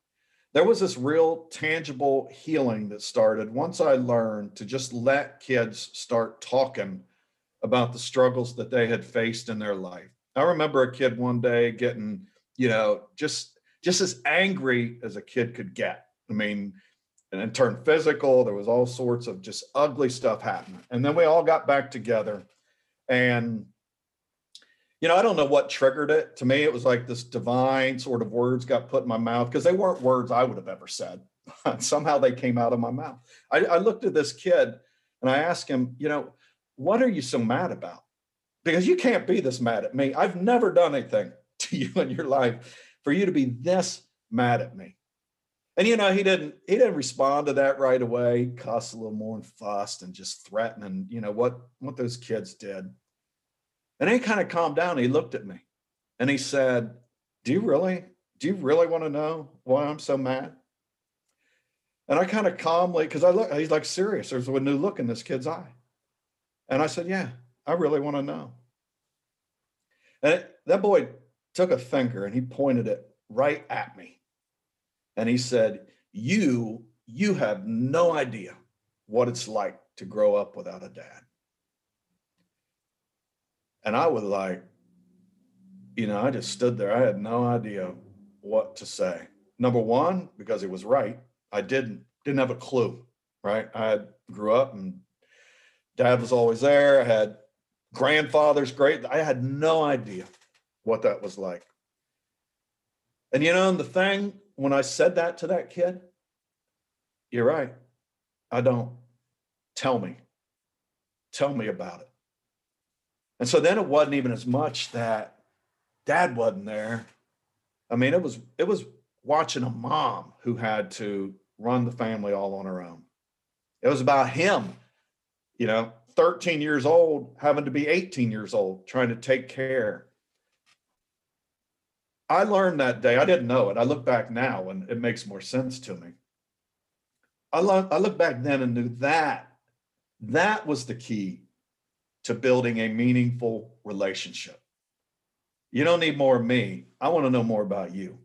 There was this real tangible healing that started once I learned to just let kids start talking about the struggles that they had faced in their life. I remember a kid one day getting, you know, just just as angry as a kid could get. I mean, and it turned physical. There was all sorts of just ugly stuff happening. And then we all got back together and you know, I don't know what triggered it. To me, it was like this divine sort of words got put in my mouth because they weren't words I would have ever said. Somehow they came out of my mouth. I, I looked at this kid and I asked him, you know, what are you so mad about? Because you can't be this mad at me. I've never done anything to you in your life for you to be this mad at me. And you know, he didn't he didn't respond to that right away, cuss a little more and fussed and just threatening, you know, what what those kids did. And he kind of calmed down. He looked at me and he said, Do you really, do you really want to know why I'm so mad? And I kind of calmly, because I look, he's like serious. There's a new look in this kid's eye. And I said, Yeah, I really want to know. And it, that boy took a finger and he pointed it right at me. And he said, You, you have no idea what it's like to grow up without a dad. And I was like, you know, I just stood there. I had no idea what to say. Number one, because he was right. I didn't didn't have a clue. Right. I grew up and dad was always there. I had grandfathers, great. I had no idea what that was like. And you know, and the thing when I said that to that kid, you're right. I don't. Tell me. Tell me about it. And so then it wasn't even as much that dad wasn't there. I mean, it was it was watching a mom who had to run the family all on her own. It was about him, you know, 13 years old, having to be 18 years old, trying to take care. I learned that day. I didn't know it. I look back now and it makes more sense to me. I look, I look back then and knew that that was the key to building a meaningful relationship. You don't need more of me. I want to know more about you.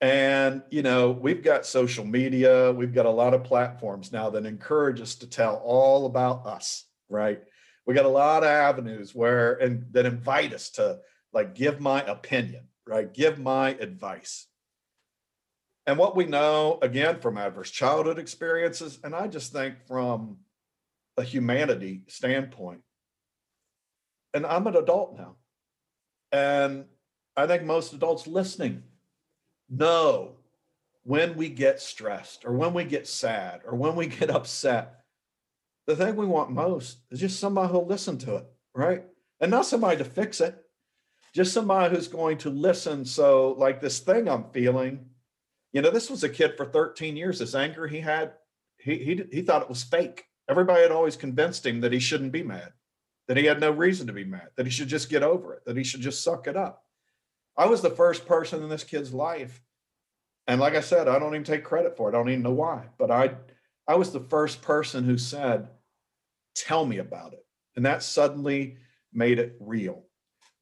And, you know, we've got social media, we've got a lot of platforms now that encourage us to tell all about us, right? We got a lot of avenues where and that invite us to like give my opinion, right? Give my advice. And what we know again from adverse childhood experiences, and I just think from a humanity standpoint, and I'm an adult now. And I think most adults listening know when we get stressed or when we get sad or when we get upset, the thing we want most is just somebody who'll listen to it, right? And not somebody to fix it, just somebody who's going to listen. So, like this thing I'm feeling, you know, this was a kid for 13 years. This anger he had, he he he thought it was fake. Everybody had always convinced him that he shouldn't be mad that he had no reason to be mad, that he should just get over it, that he should just suck it up. I was the first person in this kid's life. And like I said, I don't even take credit for it. I don't even know why, but I I was the first person who said, "Tell me about it." And that suddenly made it real.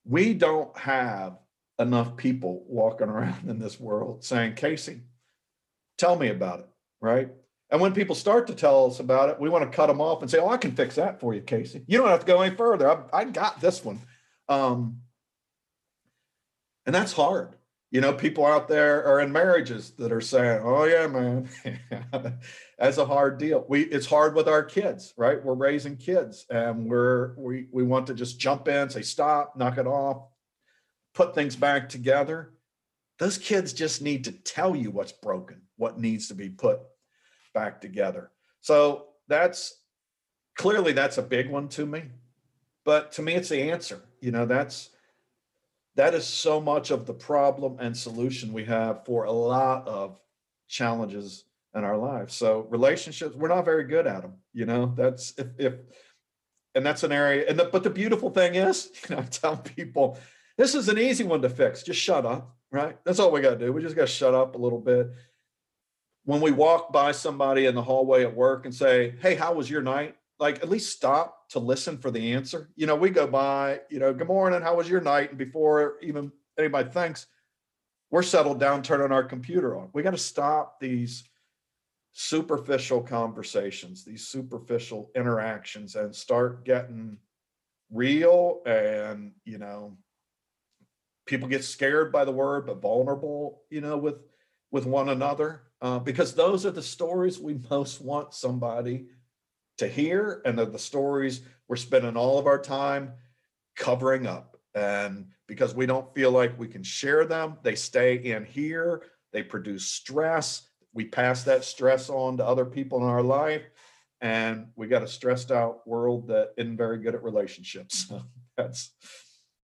We don't have enough people walking around in this world saying, "Casey, tell me about it." Right? And when people start to tell us about it, we want to cut them off and say, "Oh, I can fix that for you, Casey. You don't have to go any further. I, I got this one." Um, And that's hard. You know, people out there are in marriages that are saying, "Oh yeah, man, that's a hard deal." We it's hard with our kids, right? We're raising kids, and we're we we want to just jump in, say stop, knock it off, put things back together. Those kids just need to tell you what's broken, what needs to be put back together. So that's clearly that's a big one to me. But to me, it's the answer. You know, that's that is so much of the problem and solution we have for a lot of challenges in our lives. So relationships, we're not very good at them. You know, that's if if and that's an area. And the, but the beautiful thing is, you know, I tell people this is an easy one to fix. Just shut up, right? That's all we got to do. We just got to shut up a little bit. When we walk by somebody in the hallway at work and say, "Hey, how was your night?" like at least stop to listen for the answer. You know, we go by, you know, good morning, how was your night? And before even anybody thinks, we're settled down turning our computer on. We got to stop these superficial conversations, these superficial interactions and start getting real and, you know, people get scared by the word but vulnerable, you know, with with one another uh, because those are the stories we most want somebody to hear and the stories we're spending all of our time covering up. And because we don't feel like we can share them they stay in here they produce stress we pass that stress on to other people in our life and we got a stressed out world that isn't very good at relationships. So that's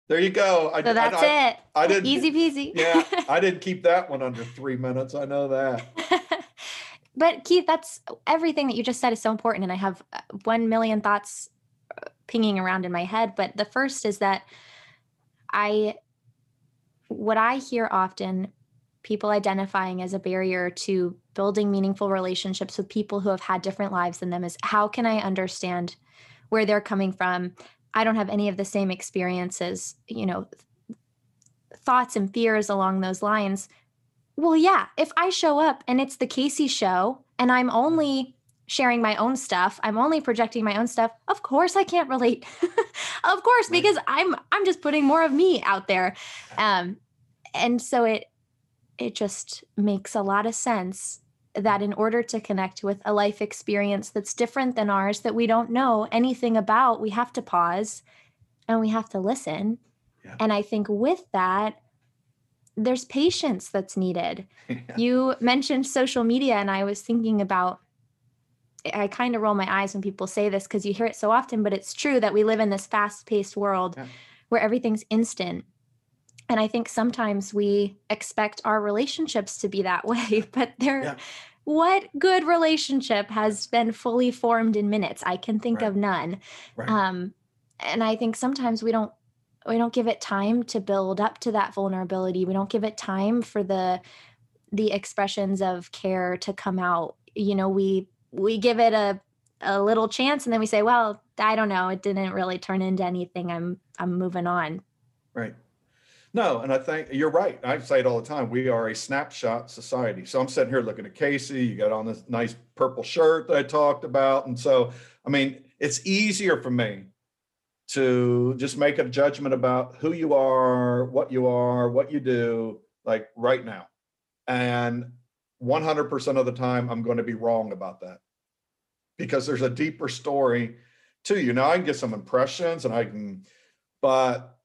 there you go. I, so that's I, it I, I didn't easy peasy. Yeah i didn't keep that one under three minutes i know that but Keith, that's everything that you just said is so important. And I have uh, 1 million thoughts uh, pinging around in my head. But the first is that I, what I hear often, people identifying as a barrier to building meaningful relationships with people who have had different lives than them is how can I understand where they're coming from? I don't have any of the same experiences, you know, thoughts and fears along those lines well, yeah, if I show up and it's the Casey show and I'm only sharing my own stuff, I'm only projecting my own stuff, of course I can't relate. of course, right. because I'm I'm just putting more of me out there. Um and so it it just makes a lot of sense that in order to connect with a life experience that's different than ours that we don't know anything about, we have to pause and we have to listen. Yeah. And I think with that, there's patience that's needed. Yeah. You mentioned social media, and I was thinking about I kind of roll my eyes when people say this because you hear it so often, but it's true that we live in this fast paced world yeah. where everything's instant. And I think sometimes we expect our relationships to be that way, but they're. Yeah. What good relationship has been fully formed in minutes? I can think right. of none. Right. Um, and I think sometimes we don't we don't give it time to build up to that vulnerability. We don't give it time for the the expressions of care to come out. You know we we give it a a little chance and then we say well i don't know. It didn't really turn into anything. I'm i'm moving on. Right. No and i think you're right. I say it all the time. We are a snapshot society. So i'm sitting here looking at casey. You got on this nice purple shirt that i talked about. And so i mean it's easier for me to just make a judgment about who you are, what you are, what you do, like right now. And 100% of the time, I'm going to be wrong about that because there's a deeper story to you. Now, I can get some impressions and I can, but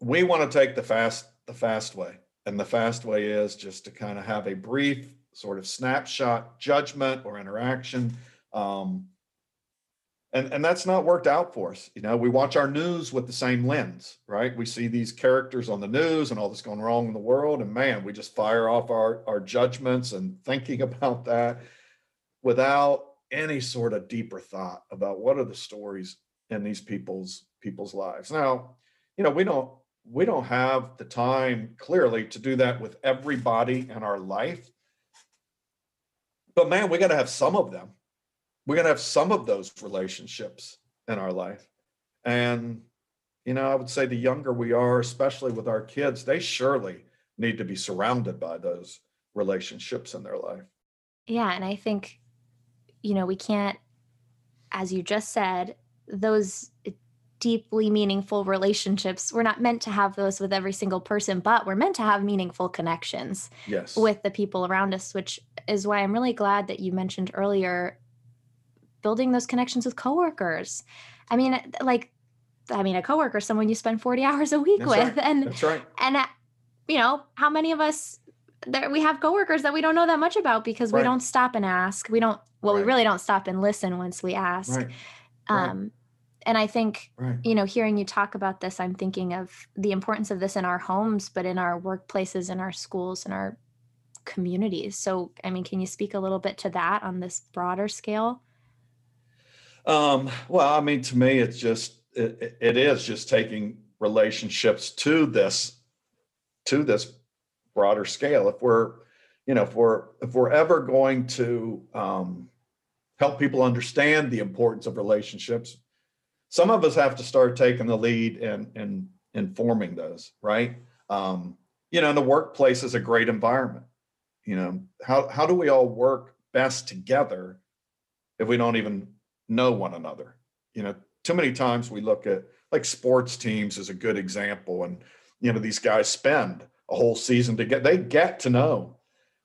we want to take the fast, the fast way. And the fast way is just to kind of have a brief sort of snapshot judgment or interaction. Um, and and that's not worked out for us you know? We watch our news with the same lens right? We see these characters on the news and all that's going wrong in the world and man we just fire off our our judgments and thinking about that without any sort of deeper thought about what are the stories in these people's people's lives. Now you know we don't we don't have the time clearly to do that with everybody in our life but man we got to have some of them we're going to have some of those relationships in our life. And, you know, I would say the younger we are, especially with our kids, they surely need to be surrounded by those relationships in their life. Yeah. And I think, you know, we can't, as you just said, those deeply meaningful relationships. We're not meant to have those with every single person, but we're meant to have meaningful connections yes. with the people around us, which is why I'm really glad that you mentioned earlier building those connections with coworkers. I mean, like, I mean, a coworker, someone you spend 40 hours a week That's with. right. And, That's right. and, uh, you know, how many of us there we have coworkers that we don't know that much about because we don't stop and ask. We don't, well, we really don't stop and listen once we ask. Right. Right. Um, and I think Right. you know, hearing you talk about this, I'm thinking of the importance of this in our homes, but in our workplaces, in our schools, in our communities. So, I mean, can you speak a little bit to that on this broader scale? Um, well, I mean, to me, it's just it, it- is just taking relationships to this to this broader scale. If we're, you know, if we're if we're ever going to um, help people understand the importance of relationships, some of us have to start taking the lead in in informing those, right? Um, you know, and the workplace is a great environment. You know, how how do we all work best together if we don't even know one another. You know, too many times we look at like sports teams as a good example, and you know these guys spend a whole season to get they get to know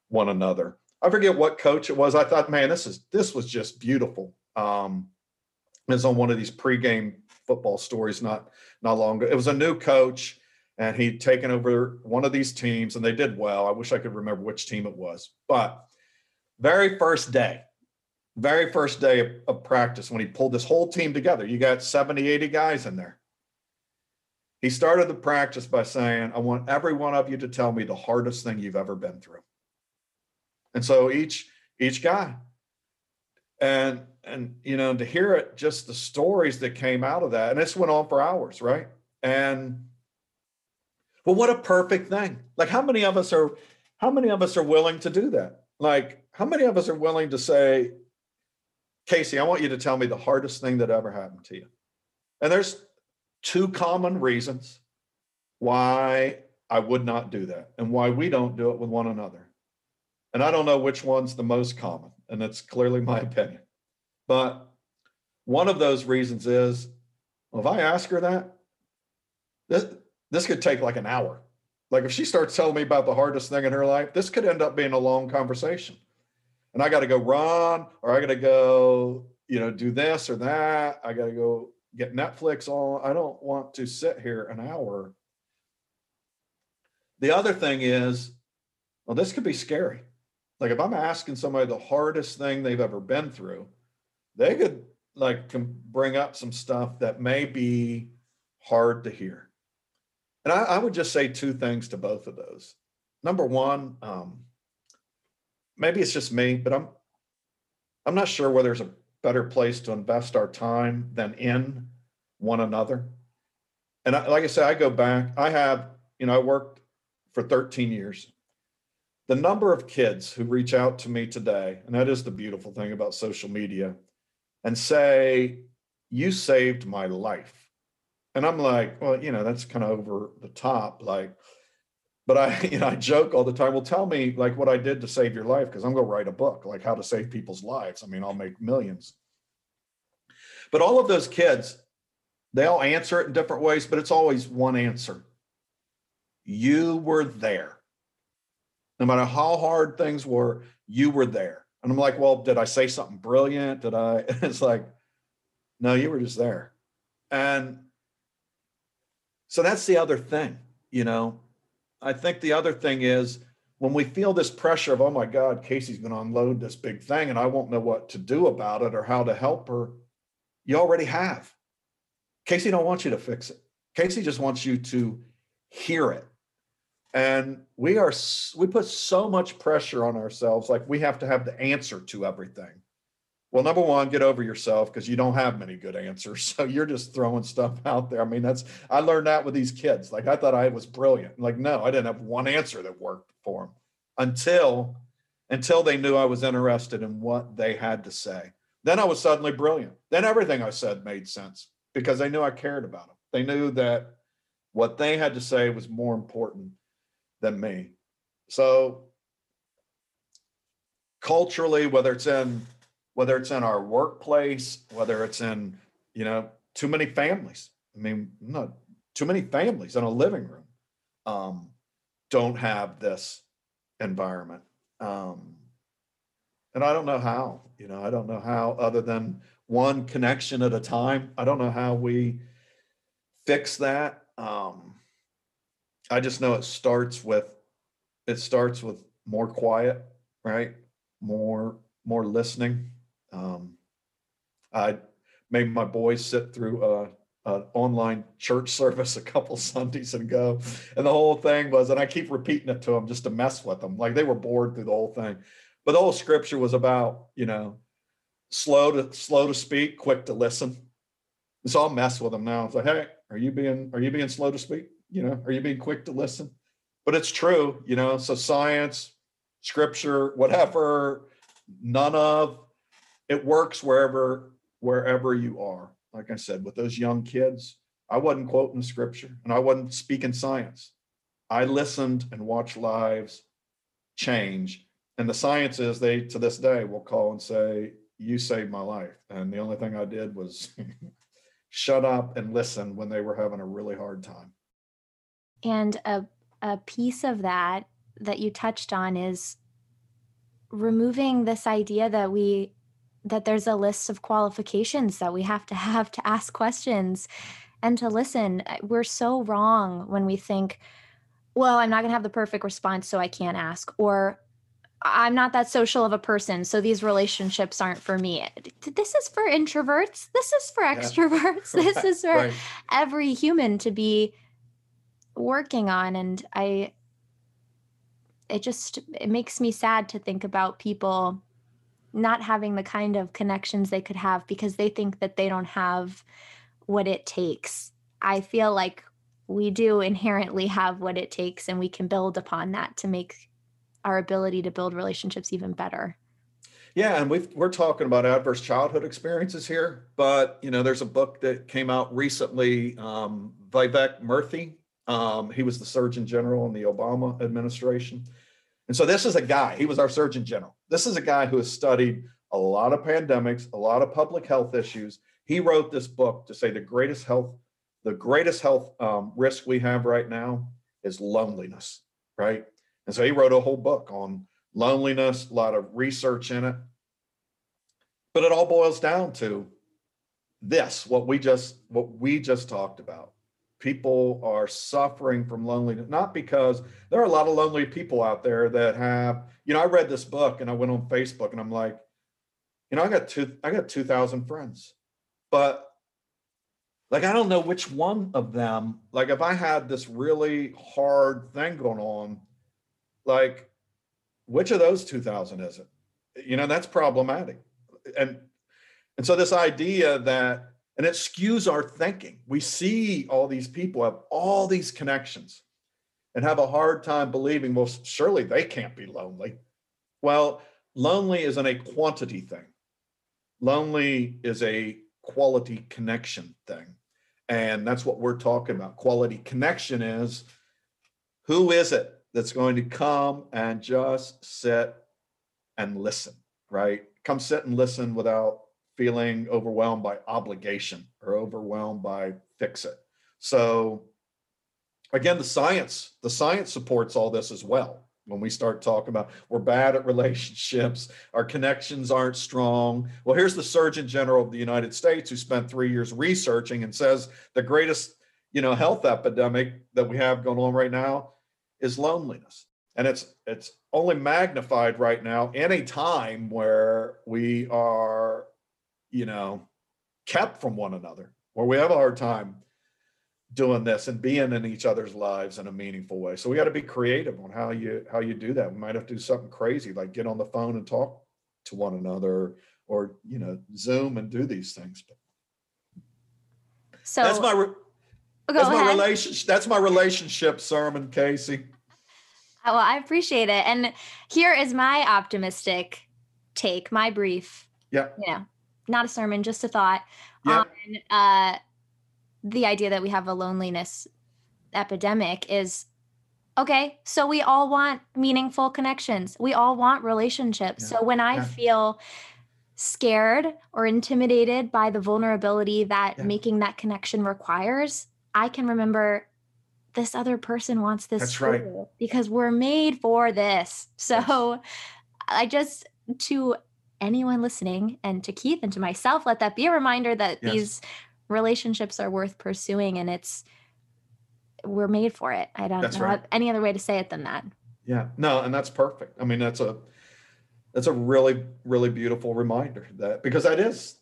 one another. I forget what coach it was. I thought, man, this is this was just beautiful. Um, it was on one of these pregame football stories not not long ago. It was a new coach, and he'd taken over one of these teams, and they did well. I wish I could remember which team it was, but very first day very first day of, practice when he pulled this whole team together. You got 70 80 guys in there. He started the practice by saying i want every one of you to tell me the hardest thing you've ever been through. And so each each guy. And and you know to hear it just the stories that came out of that and this went on for hours right? And well what a perfect thing. Like how many of us are how many of us are willing to do that? Like how many of us are willing to say Casey, I want you to tell me the hardest thing that ever happened to you. And there's two common reasons why I would not do that and why we don't do it with one another. And I don't know which one's the most common, and that's clearly my opinion. But one of those reasons is well, if I ask her that, this, this could take like an hour. Like if she starts telling me about the hardest thing in her life, this could end up being a long conversation and I got to go run or I got to go, you know, do this or that. I got to go get Netflix on. I don't want to sit here an hour. The other thing is, well, this could be scary. Like if I'm asking somebody the hardest thing they've ever been through, they could like can bring up some stuff that may be hard to hear. And I, I would just say two things to both of those. Number one, um, maybe it's just me, but I'm I'm not sure whether there's a better place to invest our time than in one another. And I, like I said, I go back. I have, you know, I worked for 13 years. The number of kids who reach out to me today, and that is the beautiful thing about social media, and say, "You saved my life," and I'm like, well, you know, that's kind of over the top, like but I, you know, I joke all the time. Well, tell me like what I did to save your life because I'm going to write a book like how to save people's lives. I mean, I'll make millions. But all of those kids, they all answer it in different ways, but it's always one answer. You were there. No matter how hard things were, you were there. And I'm like, well, did I say something brilliant? Did I? It's like, no, you were just there. And so that's the other thing, you know, I think the other thing is when we feel this pressure of, oh my God, Casey's going to unload this big thing and I won't know what to do about it or how to help her, you already have. Casey don't want you to fix it. Casey just wants you to hear it. And we are we put so much pressure on ourselves like we have to have the answer to everything. Well, number one, get over yourself because you don't have many good answers. So you're just throwing stuff out there. I mean, that's I learned that with these kids. Like I thought I was brilliant. Like, no, I didn't have one answer that worked for them until until they knew I was interested in what they had to say. Then I was suddenly brilliant. Then everything I said made sense because they knew I cared about them. They knew that what they had to say was more important than me. So culturally, whether it's in whether it's in our workplace, whether it's in, you know, too many families. I mean, not too many families in a living room um, don't have this environment. Um, and I don't know how, you know, I don't know how other than one connection at a time. I don't know how we fix that. Um, I just know it starts with it starts with more quiet, right? More more listening. Um, I made my boys sit through a, a online church service a couple Sundays ago, and the whole thing was, and I keep repeating it to them just to mess with them, like they were bored through the whole thing. But the whole scripture was about, you know, slow to slow to speak, quick to listen. So I'll mess with them now. It's like, hey, are you being are you being slow to speak? You know, are you being quick to listen? But it's true, you know. So science, scripture, whatever, none of it works wherever wherever you are. Like I said, with those young kids, I wasn't quoting scripture and I wasn't speaking science. I listened and watched lives change and the science is they to this day will call and say you saved my life and the only thing i did was shut up and listen when they were having a really hard time and a, a piece of that that you touched on is removing this idea that we that there's a list of qualifications that we have to have to ask questions and to listen we're so wrong when we think well i'm not going to have the perfect response so i can't ask or I'm not that social of a person, so these relationships aren't for me. This is for introverts. This is for extroverts. Yeah. This is for right. every human to be working on and I it just it makes me sad to think about people not having the kind of connections they could have because they think that they don't have what it takes. I feel like we do inherently have what it takes and we can build upon that to make our ability to build relationships even better. Yeah, and we we're talking about adverse childhood experiences here, but you know, there's a book that came out recently. Um, Vivek Murthy, um, he was the Surgeon General in the Obama administration, and so this is a guy. He was our Surgeon General. This is a guy who has studied a lot of pandemics, a lot of public health issues. He wrote this book to say the greatest health, the greatest health um, risk we have right now is loneliness. Right? And so he wrote a whole book on loneliness, a lot of research in it. But it all boils down to this, what we just what we just talked about. People are suffering from loneliness, not because there are a lot of lonely people out there that have, you know, I read this book and I went on Facebook and I'm like, you know, I got two, I got 2,000 friends, but like, I don't know which one of them, like if I had this really hard thing going on, like which of those 2000 is it? You know that's problematic. And and so this idea that and it skews our thinking. We see all these people have all these connections and have a hard time believing well surely they can't be lonely. Well lonely isn't a quantity thing. Lonely is a quality connection thing. And that's what we're talking about. Quality connection is who is it that's going to come and just sit and listen, right? Come sit and listen without feeling overwhelmed by obligation or overwhelmed by fix it. So again, the science, the science supports all this as well. When we start talking about we're bad at relationships, our connections aren't strong. Well, here's the Surgeon General of the United States who spent three years researching and says the greatest, you know, health epidemic that we have going on right now is loneliness. And it's it's only magnified right now in a time where we are, you know, kept from one another, where we have a hard time doing this and being in each other's lives in a meaningful way. So we got to be creative on how you how you do that. We might have to do something crazy like get on the phone and talk to one another or you know zoom and do these things. But so that's my oh, that's ahead. my relationship. That's my relationship sermon, Casey. Oh, well, I appreciate it. And here is my optimistic take, my brief. Yeah. You know, not a sermon, just a thought yeah. on uh, the idea that we have a loneliness epidemic is okay, so we all want meaningful connections. We all want relationships. Yeah. So when I yeah. feel scared or intimidated by the vulnerability that Yeah. making that connection requires, I can remember this other person wants this That's right. too, because we're made for this. So I just to anyone listening and to Keith and to myself, let that be a reminder that Yes. these relationships are worth pursuing and it's we're made for it. I don't That's know right. any other way to say it than that. Yeah, no, and that's perfect. I mean, that's a that's a really really beautiful reminder that because that is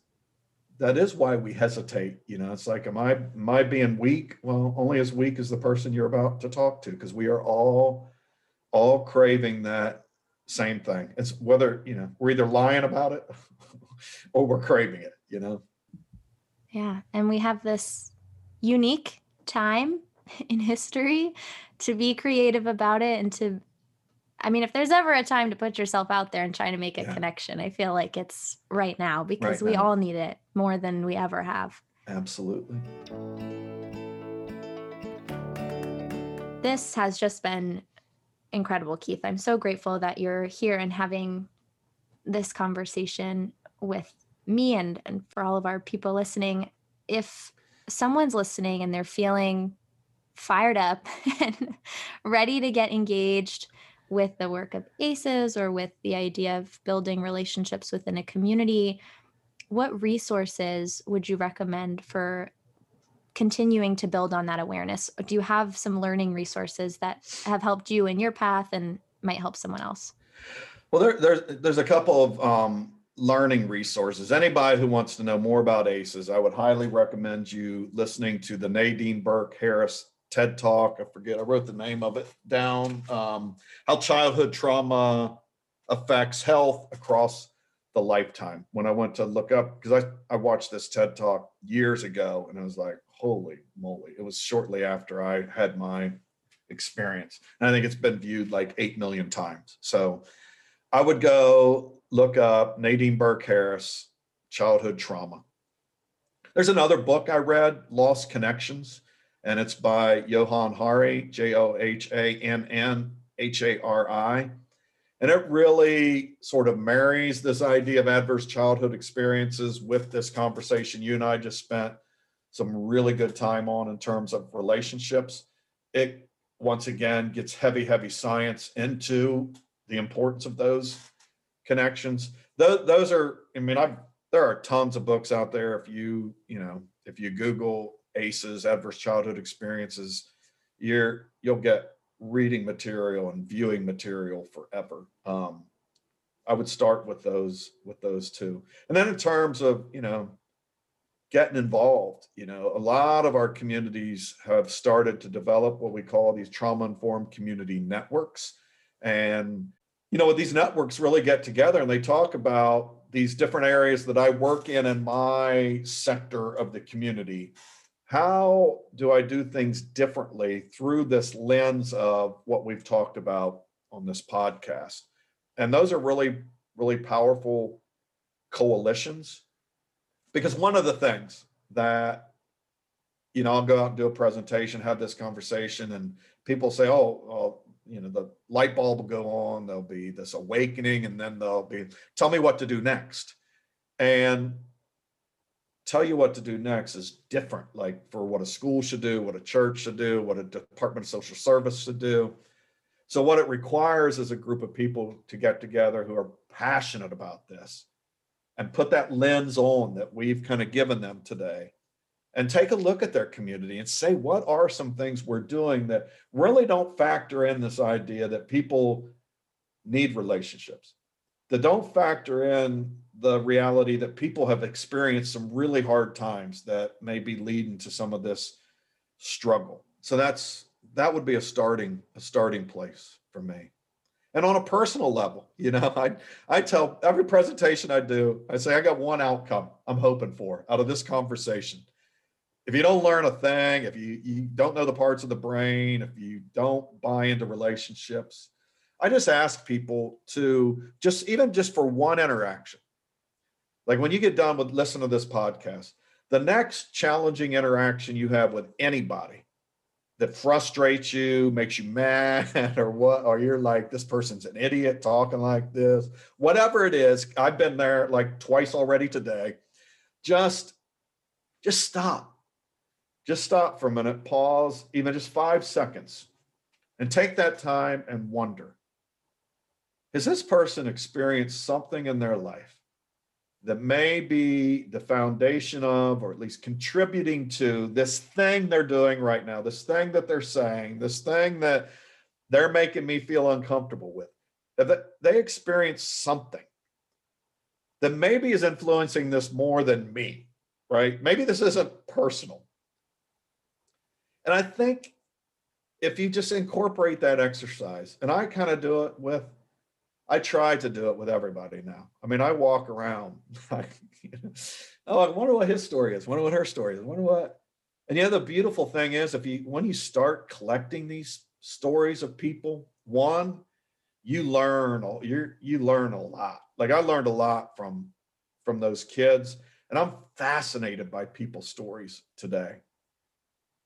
that is why we hesitate. You know, it's like, am I am I being weak? Well, only as weak as the person you're about to talk to, because we are all all craving that same thing. It's whether you know we're either lying about it or we're craving it. You know, Yeah. And we have this unique time in history to be creative about it and to, I mean, if there's ever a time to put yourself out there and try to make a Yeah. connection, I feel like it's right now because we now. all need it more than we ever have. absolutely. This has just been incredible, Keith. I'm so grateful that you're here and having this conversation with me and, and for all of our people listening. If someone's listening and they're feeling fired up and ready to get engaged with the work of ACEs or with the idea of building relationships within a community, what resources would you recommend for continuing to build on that awareness? Do you have some learning resources that have helped you in your path and might help someone else? Well, there, there's there's a couple of um, learning resources. Anybody who wants to know more about ACEs, I would highly recommend you listening to the Nadine Burke Harris TED Talk. I forget, I wrote the name of it down. Um, how childhood trauma affects health across the lifetime. When I went to look up, because I, I watched this TED Talk years ago and I was like, holy moly. It was shortly after I had my experience. And I think it's been viewed like 8 million times. So I would go look up Nadine Burke Harris, childhood trauma. There's another book I read, Lost Connections, and it's by Johann Hari, J O H A N N H A R I. And it really sort of marries this idea of adverse childhood experiences with this conversation you and I just spent some really good time on in terms of relationships. It once again gets heavy, heavy science into the importance of those connections. Those, those are, I mean, I've there are tons of books out there. If you, you know, if you Google ACEs, adverse childhood experiences, you're you'll get reading material and viewing material forever. Um, I would start with those with those two, and then in terms of you know getting involved, you know, a lot of our communities have started to develop what we call these trauma informed community networks, and you know, these networks really get together and they talk about these different areas that I work in in my sector of the community. How do I do things differently through this lens of what we've talked about on this podcast? And those are really, really powerful coalitions. Because one of the things that, you know, I'll go out and do a presentation, have this conversation, and people say, oh, you know the light bulb will go on there'll be this awakening and then there'll be tell me what to do next. And tell you what to do next is different like for what a school should do what a church should do what a department of social service should do. So what it requires is a group of people to get together who are passionate about this and put that lens on that we've kind of given them today and take a look at their community and say what are some things we're doing that really don't factor in this idea that people need relationships that don't factor in the reality that people have experienced some really hard times that may be leading to some of this struggle? So that's that would be a starting a starting place for me and on a personal level you know i i tell every presentation i do i say i got one outcome i'm hoping for out of this conversation if you don't learn a thing, if you, you don't know the parts of the brain, if you don't buy into relationships, I just ask people to just even just for one interaction. Like when you get done with listening to this podcast, the next challenging interaction you have with anybody that frustrates you, makes you mad, or what, or you're like, this person's an idiot talking like this, whatever it is, I've been there like twice already today. Just, just stop. Just stop for a minute, pause, even just five seconds, and take that time and wonder Has this person experienced something in their life that may be the foundation of, or at least contributing to this thing they're doing right now, this thing that they're saying, this thing that they're making me feel uncomfortable with. That they experience something that maybe is influencing this more than me, right? Maybe this isn't personal. And I think if you just incorporate that exercise, and I kind of do it with I try to do it with everybody now. I mean, I walk around like, oh, I wonder what his story is. Wonder what her story is. Wonder what. And the beautiful thing is, if you when you start collecting these stories of people, one, you learn you you learn a lot. Like I learned a lot from from those kids, and I'm fascinated by people's stories today.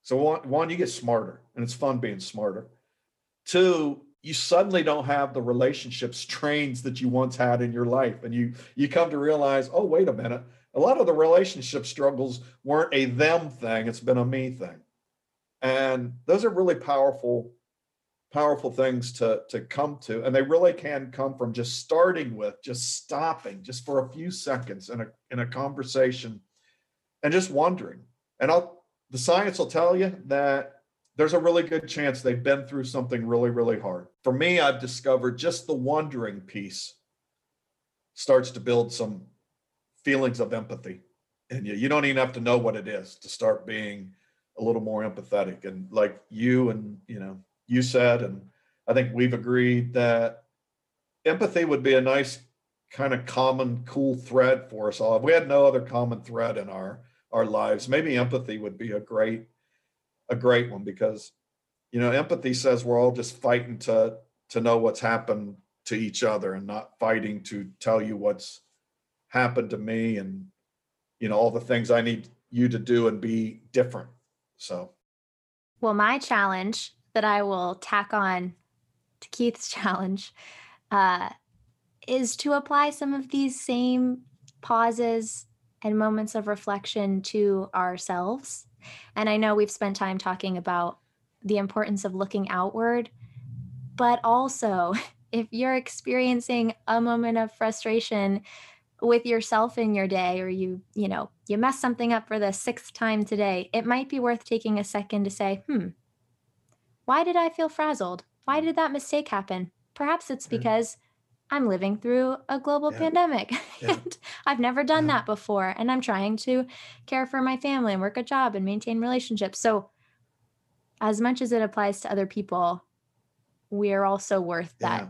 So one, one, you get smarter, and it's fun being smarter. Two, you suddenly don't have the relationship strains that you once had in your life. And you you come to realize oh wait a minute. A lot of the relationship struggles weren't a them thing. It's been a me thing. And those are really powerful powerful things to to come to. And they really can come from just starting with just stopping just for a few seconds in a in a conversation and just wondering. And i'll the science will tell you that there's a really good chance they've been through something really, really hard. For me, I've discovered just the wondering piece starts to build some feelings of empathy and you. You don't even have to know what it is to start being a little more empathetic. And like you and you know, you said, and I think we've agreed that empathy would be a nice kind of common cool thread for us all. If we had no other common thread in our our lives, maybe empathy would be a great a great one because you know empathy says we're all just fighting to to know what's happened to each other and not fighting to tell you what's happened to me and you know all the things I need you to do and be different. So well my challenge that I will tack on to Keith's challenge uh, is to apply some of these same pauses and moments of reflection to ourselves and I know we've spent time talking about the importance of looking outward, but also if you're experiencing a moment of frustration with yourself in your day or you you know you mess something up for the sixth time today it might be worth taking a second to say hmm why did i feel frazzled? Why did that mistake happen? Perhaps it's because I'm living through a global yeah. pandemic. Yeah. and I've never done that before. And I'm trying to care for my family and work a job and maintain relationships. So, as much as it applies to other people, we are also worth that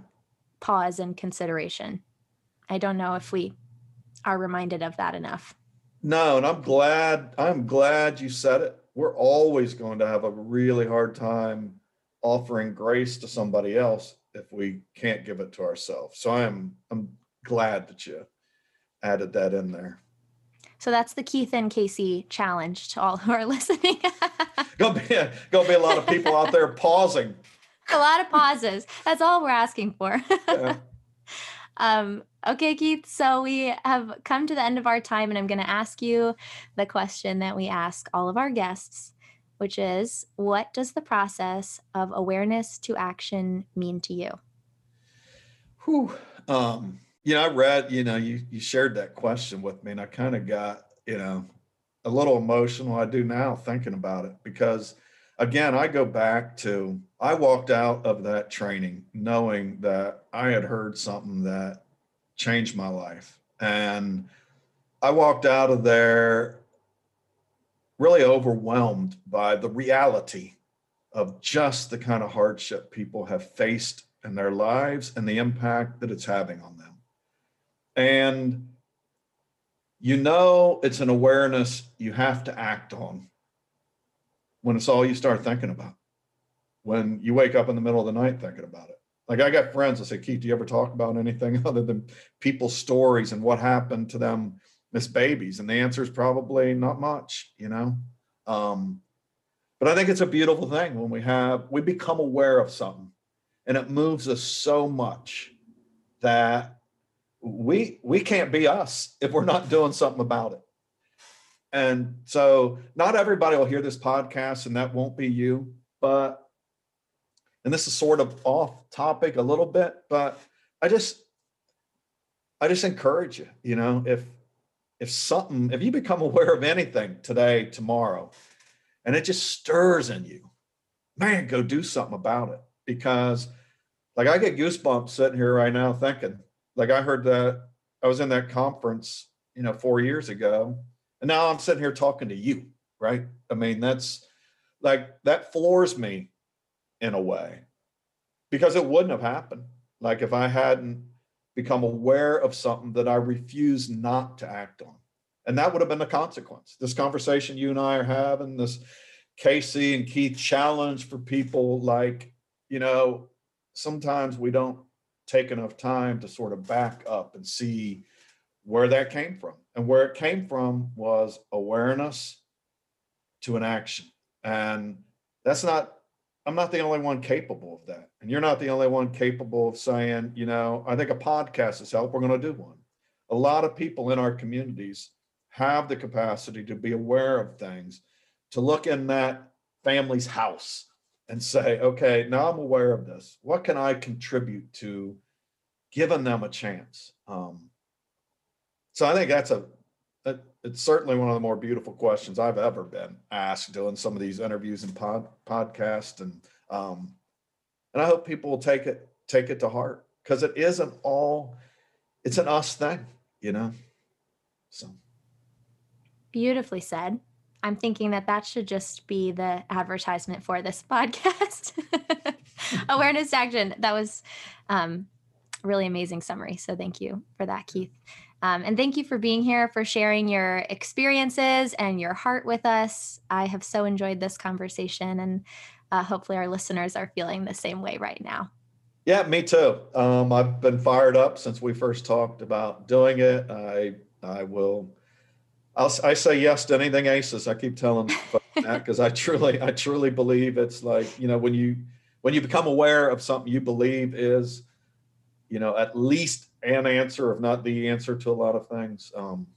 pause and consideration. I don't know if we are reminded of that enough. No, and I'm glad I'm glad you said it. We're always going to have a really hard time offering grace to somebody else if we can't give it to ourselves. So I'm I'm glad that you added that in there. So that's the Keith and Casey challenge to all who are listening. gonna be a, gonna be a lot of people out there pausing. A lot of pauses. That's all we're asking for. yeah. Um, okay, Keith. So we have come to the end of our time, and I'm going to ask you the question that we ask all of our guests which is what does the process of awareness to action mean to you? Whew. Um, you know, I read, you know, you you shared that question with me, and I kind of got, you know, a little emotional. I do now thinking about it because again, I go back to I walked out of that training knowing that I had heard something that changed my life. And I walked out of there really overwhelmed by the reality of just the kind of hardship people have faced in their lives and the impact that it's having on them. And you know, it's an awareness you have to act on when it's all you start thinking about. When you wake up in the middle of the night thinking about it. Like I got friends that say, Keith, do you ever talk about anything other than people's stories and what happened to them as babies? And the answer is probably not much, you know? Um, but I think it's a beautiful thing when we have we become aware of something and it moves us so much that we we can't be us if we're not doing something about it. And so not everybody will hear this podcast and that won't be you, but and this is sort of off topic a little bit, but I just I just encourage you, you know, if if something, if you become aware of anything today, tomorrow, and it just stirs in you, man, go do something about it. Because like I get goosebumps sitting here right now thinking, like I heard that I was in that conference, you know, four years ago, and now I'm sitting here talking to you, right? I mean, that's like that floors me in a way because it wouldn't have happened. Like if I hadn't become aware of something that I refuse not to act on. And that would have been the consequence. This conversation you and I are having, this Casey and Keith challenge for people like, you know, sometimes we don't take enough time to sort of back up and see where that came from. And where it came from was awareness to an action. And that's not I'm not the only one capable of that. And you're not the only one capable of saying, you know, I think a podcast is help. We're going to do one. A lot of people in our communities have the capacity to be aware of things, to look in that family's house and say, okay, now I'm aware of this. What can I contribute to giving them a chance? Um, so I think that's a it's certainly one of the more beautiful questions I've ever been asked doing some of these interviews and pod, podcasts, and um, and I hope people will take it take it to heart because it isn't all it's an us thing, you know. So beautifully said. I'm thinking that that should just be the advertisement for this podcast. Awareness action. That was um, really amazing summary. So thank you for that, Keith. Um, and thank you for being here, for sharing your experiences and your heart with us. I have so enjoyed this conversation, and uh, hopefully, our listeners are feeling the same way right now. Yeah, me too. Um, I've been fired up since we first talked about doing it. I I will. I'll, I say yes to anything ACEs. I keep telling that because I truly I truly believe it's like you know when you when you become aware of something you believe is you know at least an answer, if not the answer to a lot of things. Um,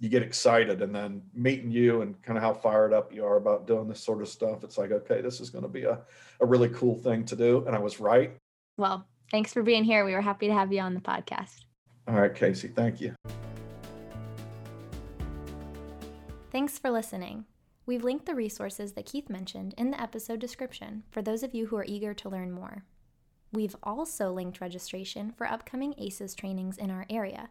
you get excited, and then meeting you and kind of how fired up you are about doing this sort of stuff. It's like, okay, this is going to be a, a really cool thing to do. And I was right. Well, thanks for being here. We were happy to have you on the podcast. All right, Casey, thank you. Thanks for listening. We've linked the resources that Keith mentioned in the episode description for those of you who are eager to learn more. We've also linked registration for upcoming ACEs trainings in our area.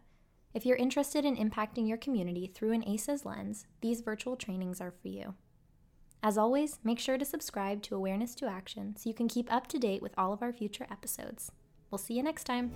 If you're interested in impacting your community through an ACEs lens, these virtual trainings are for you. As always, make sure to subscribe to Awareness to Action so you can keep up to date with all of our future episodes. We'll see you next time.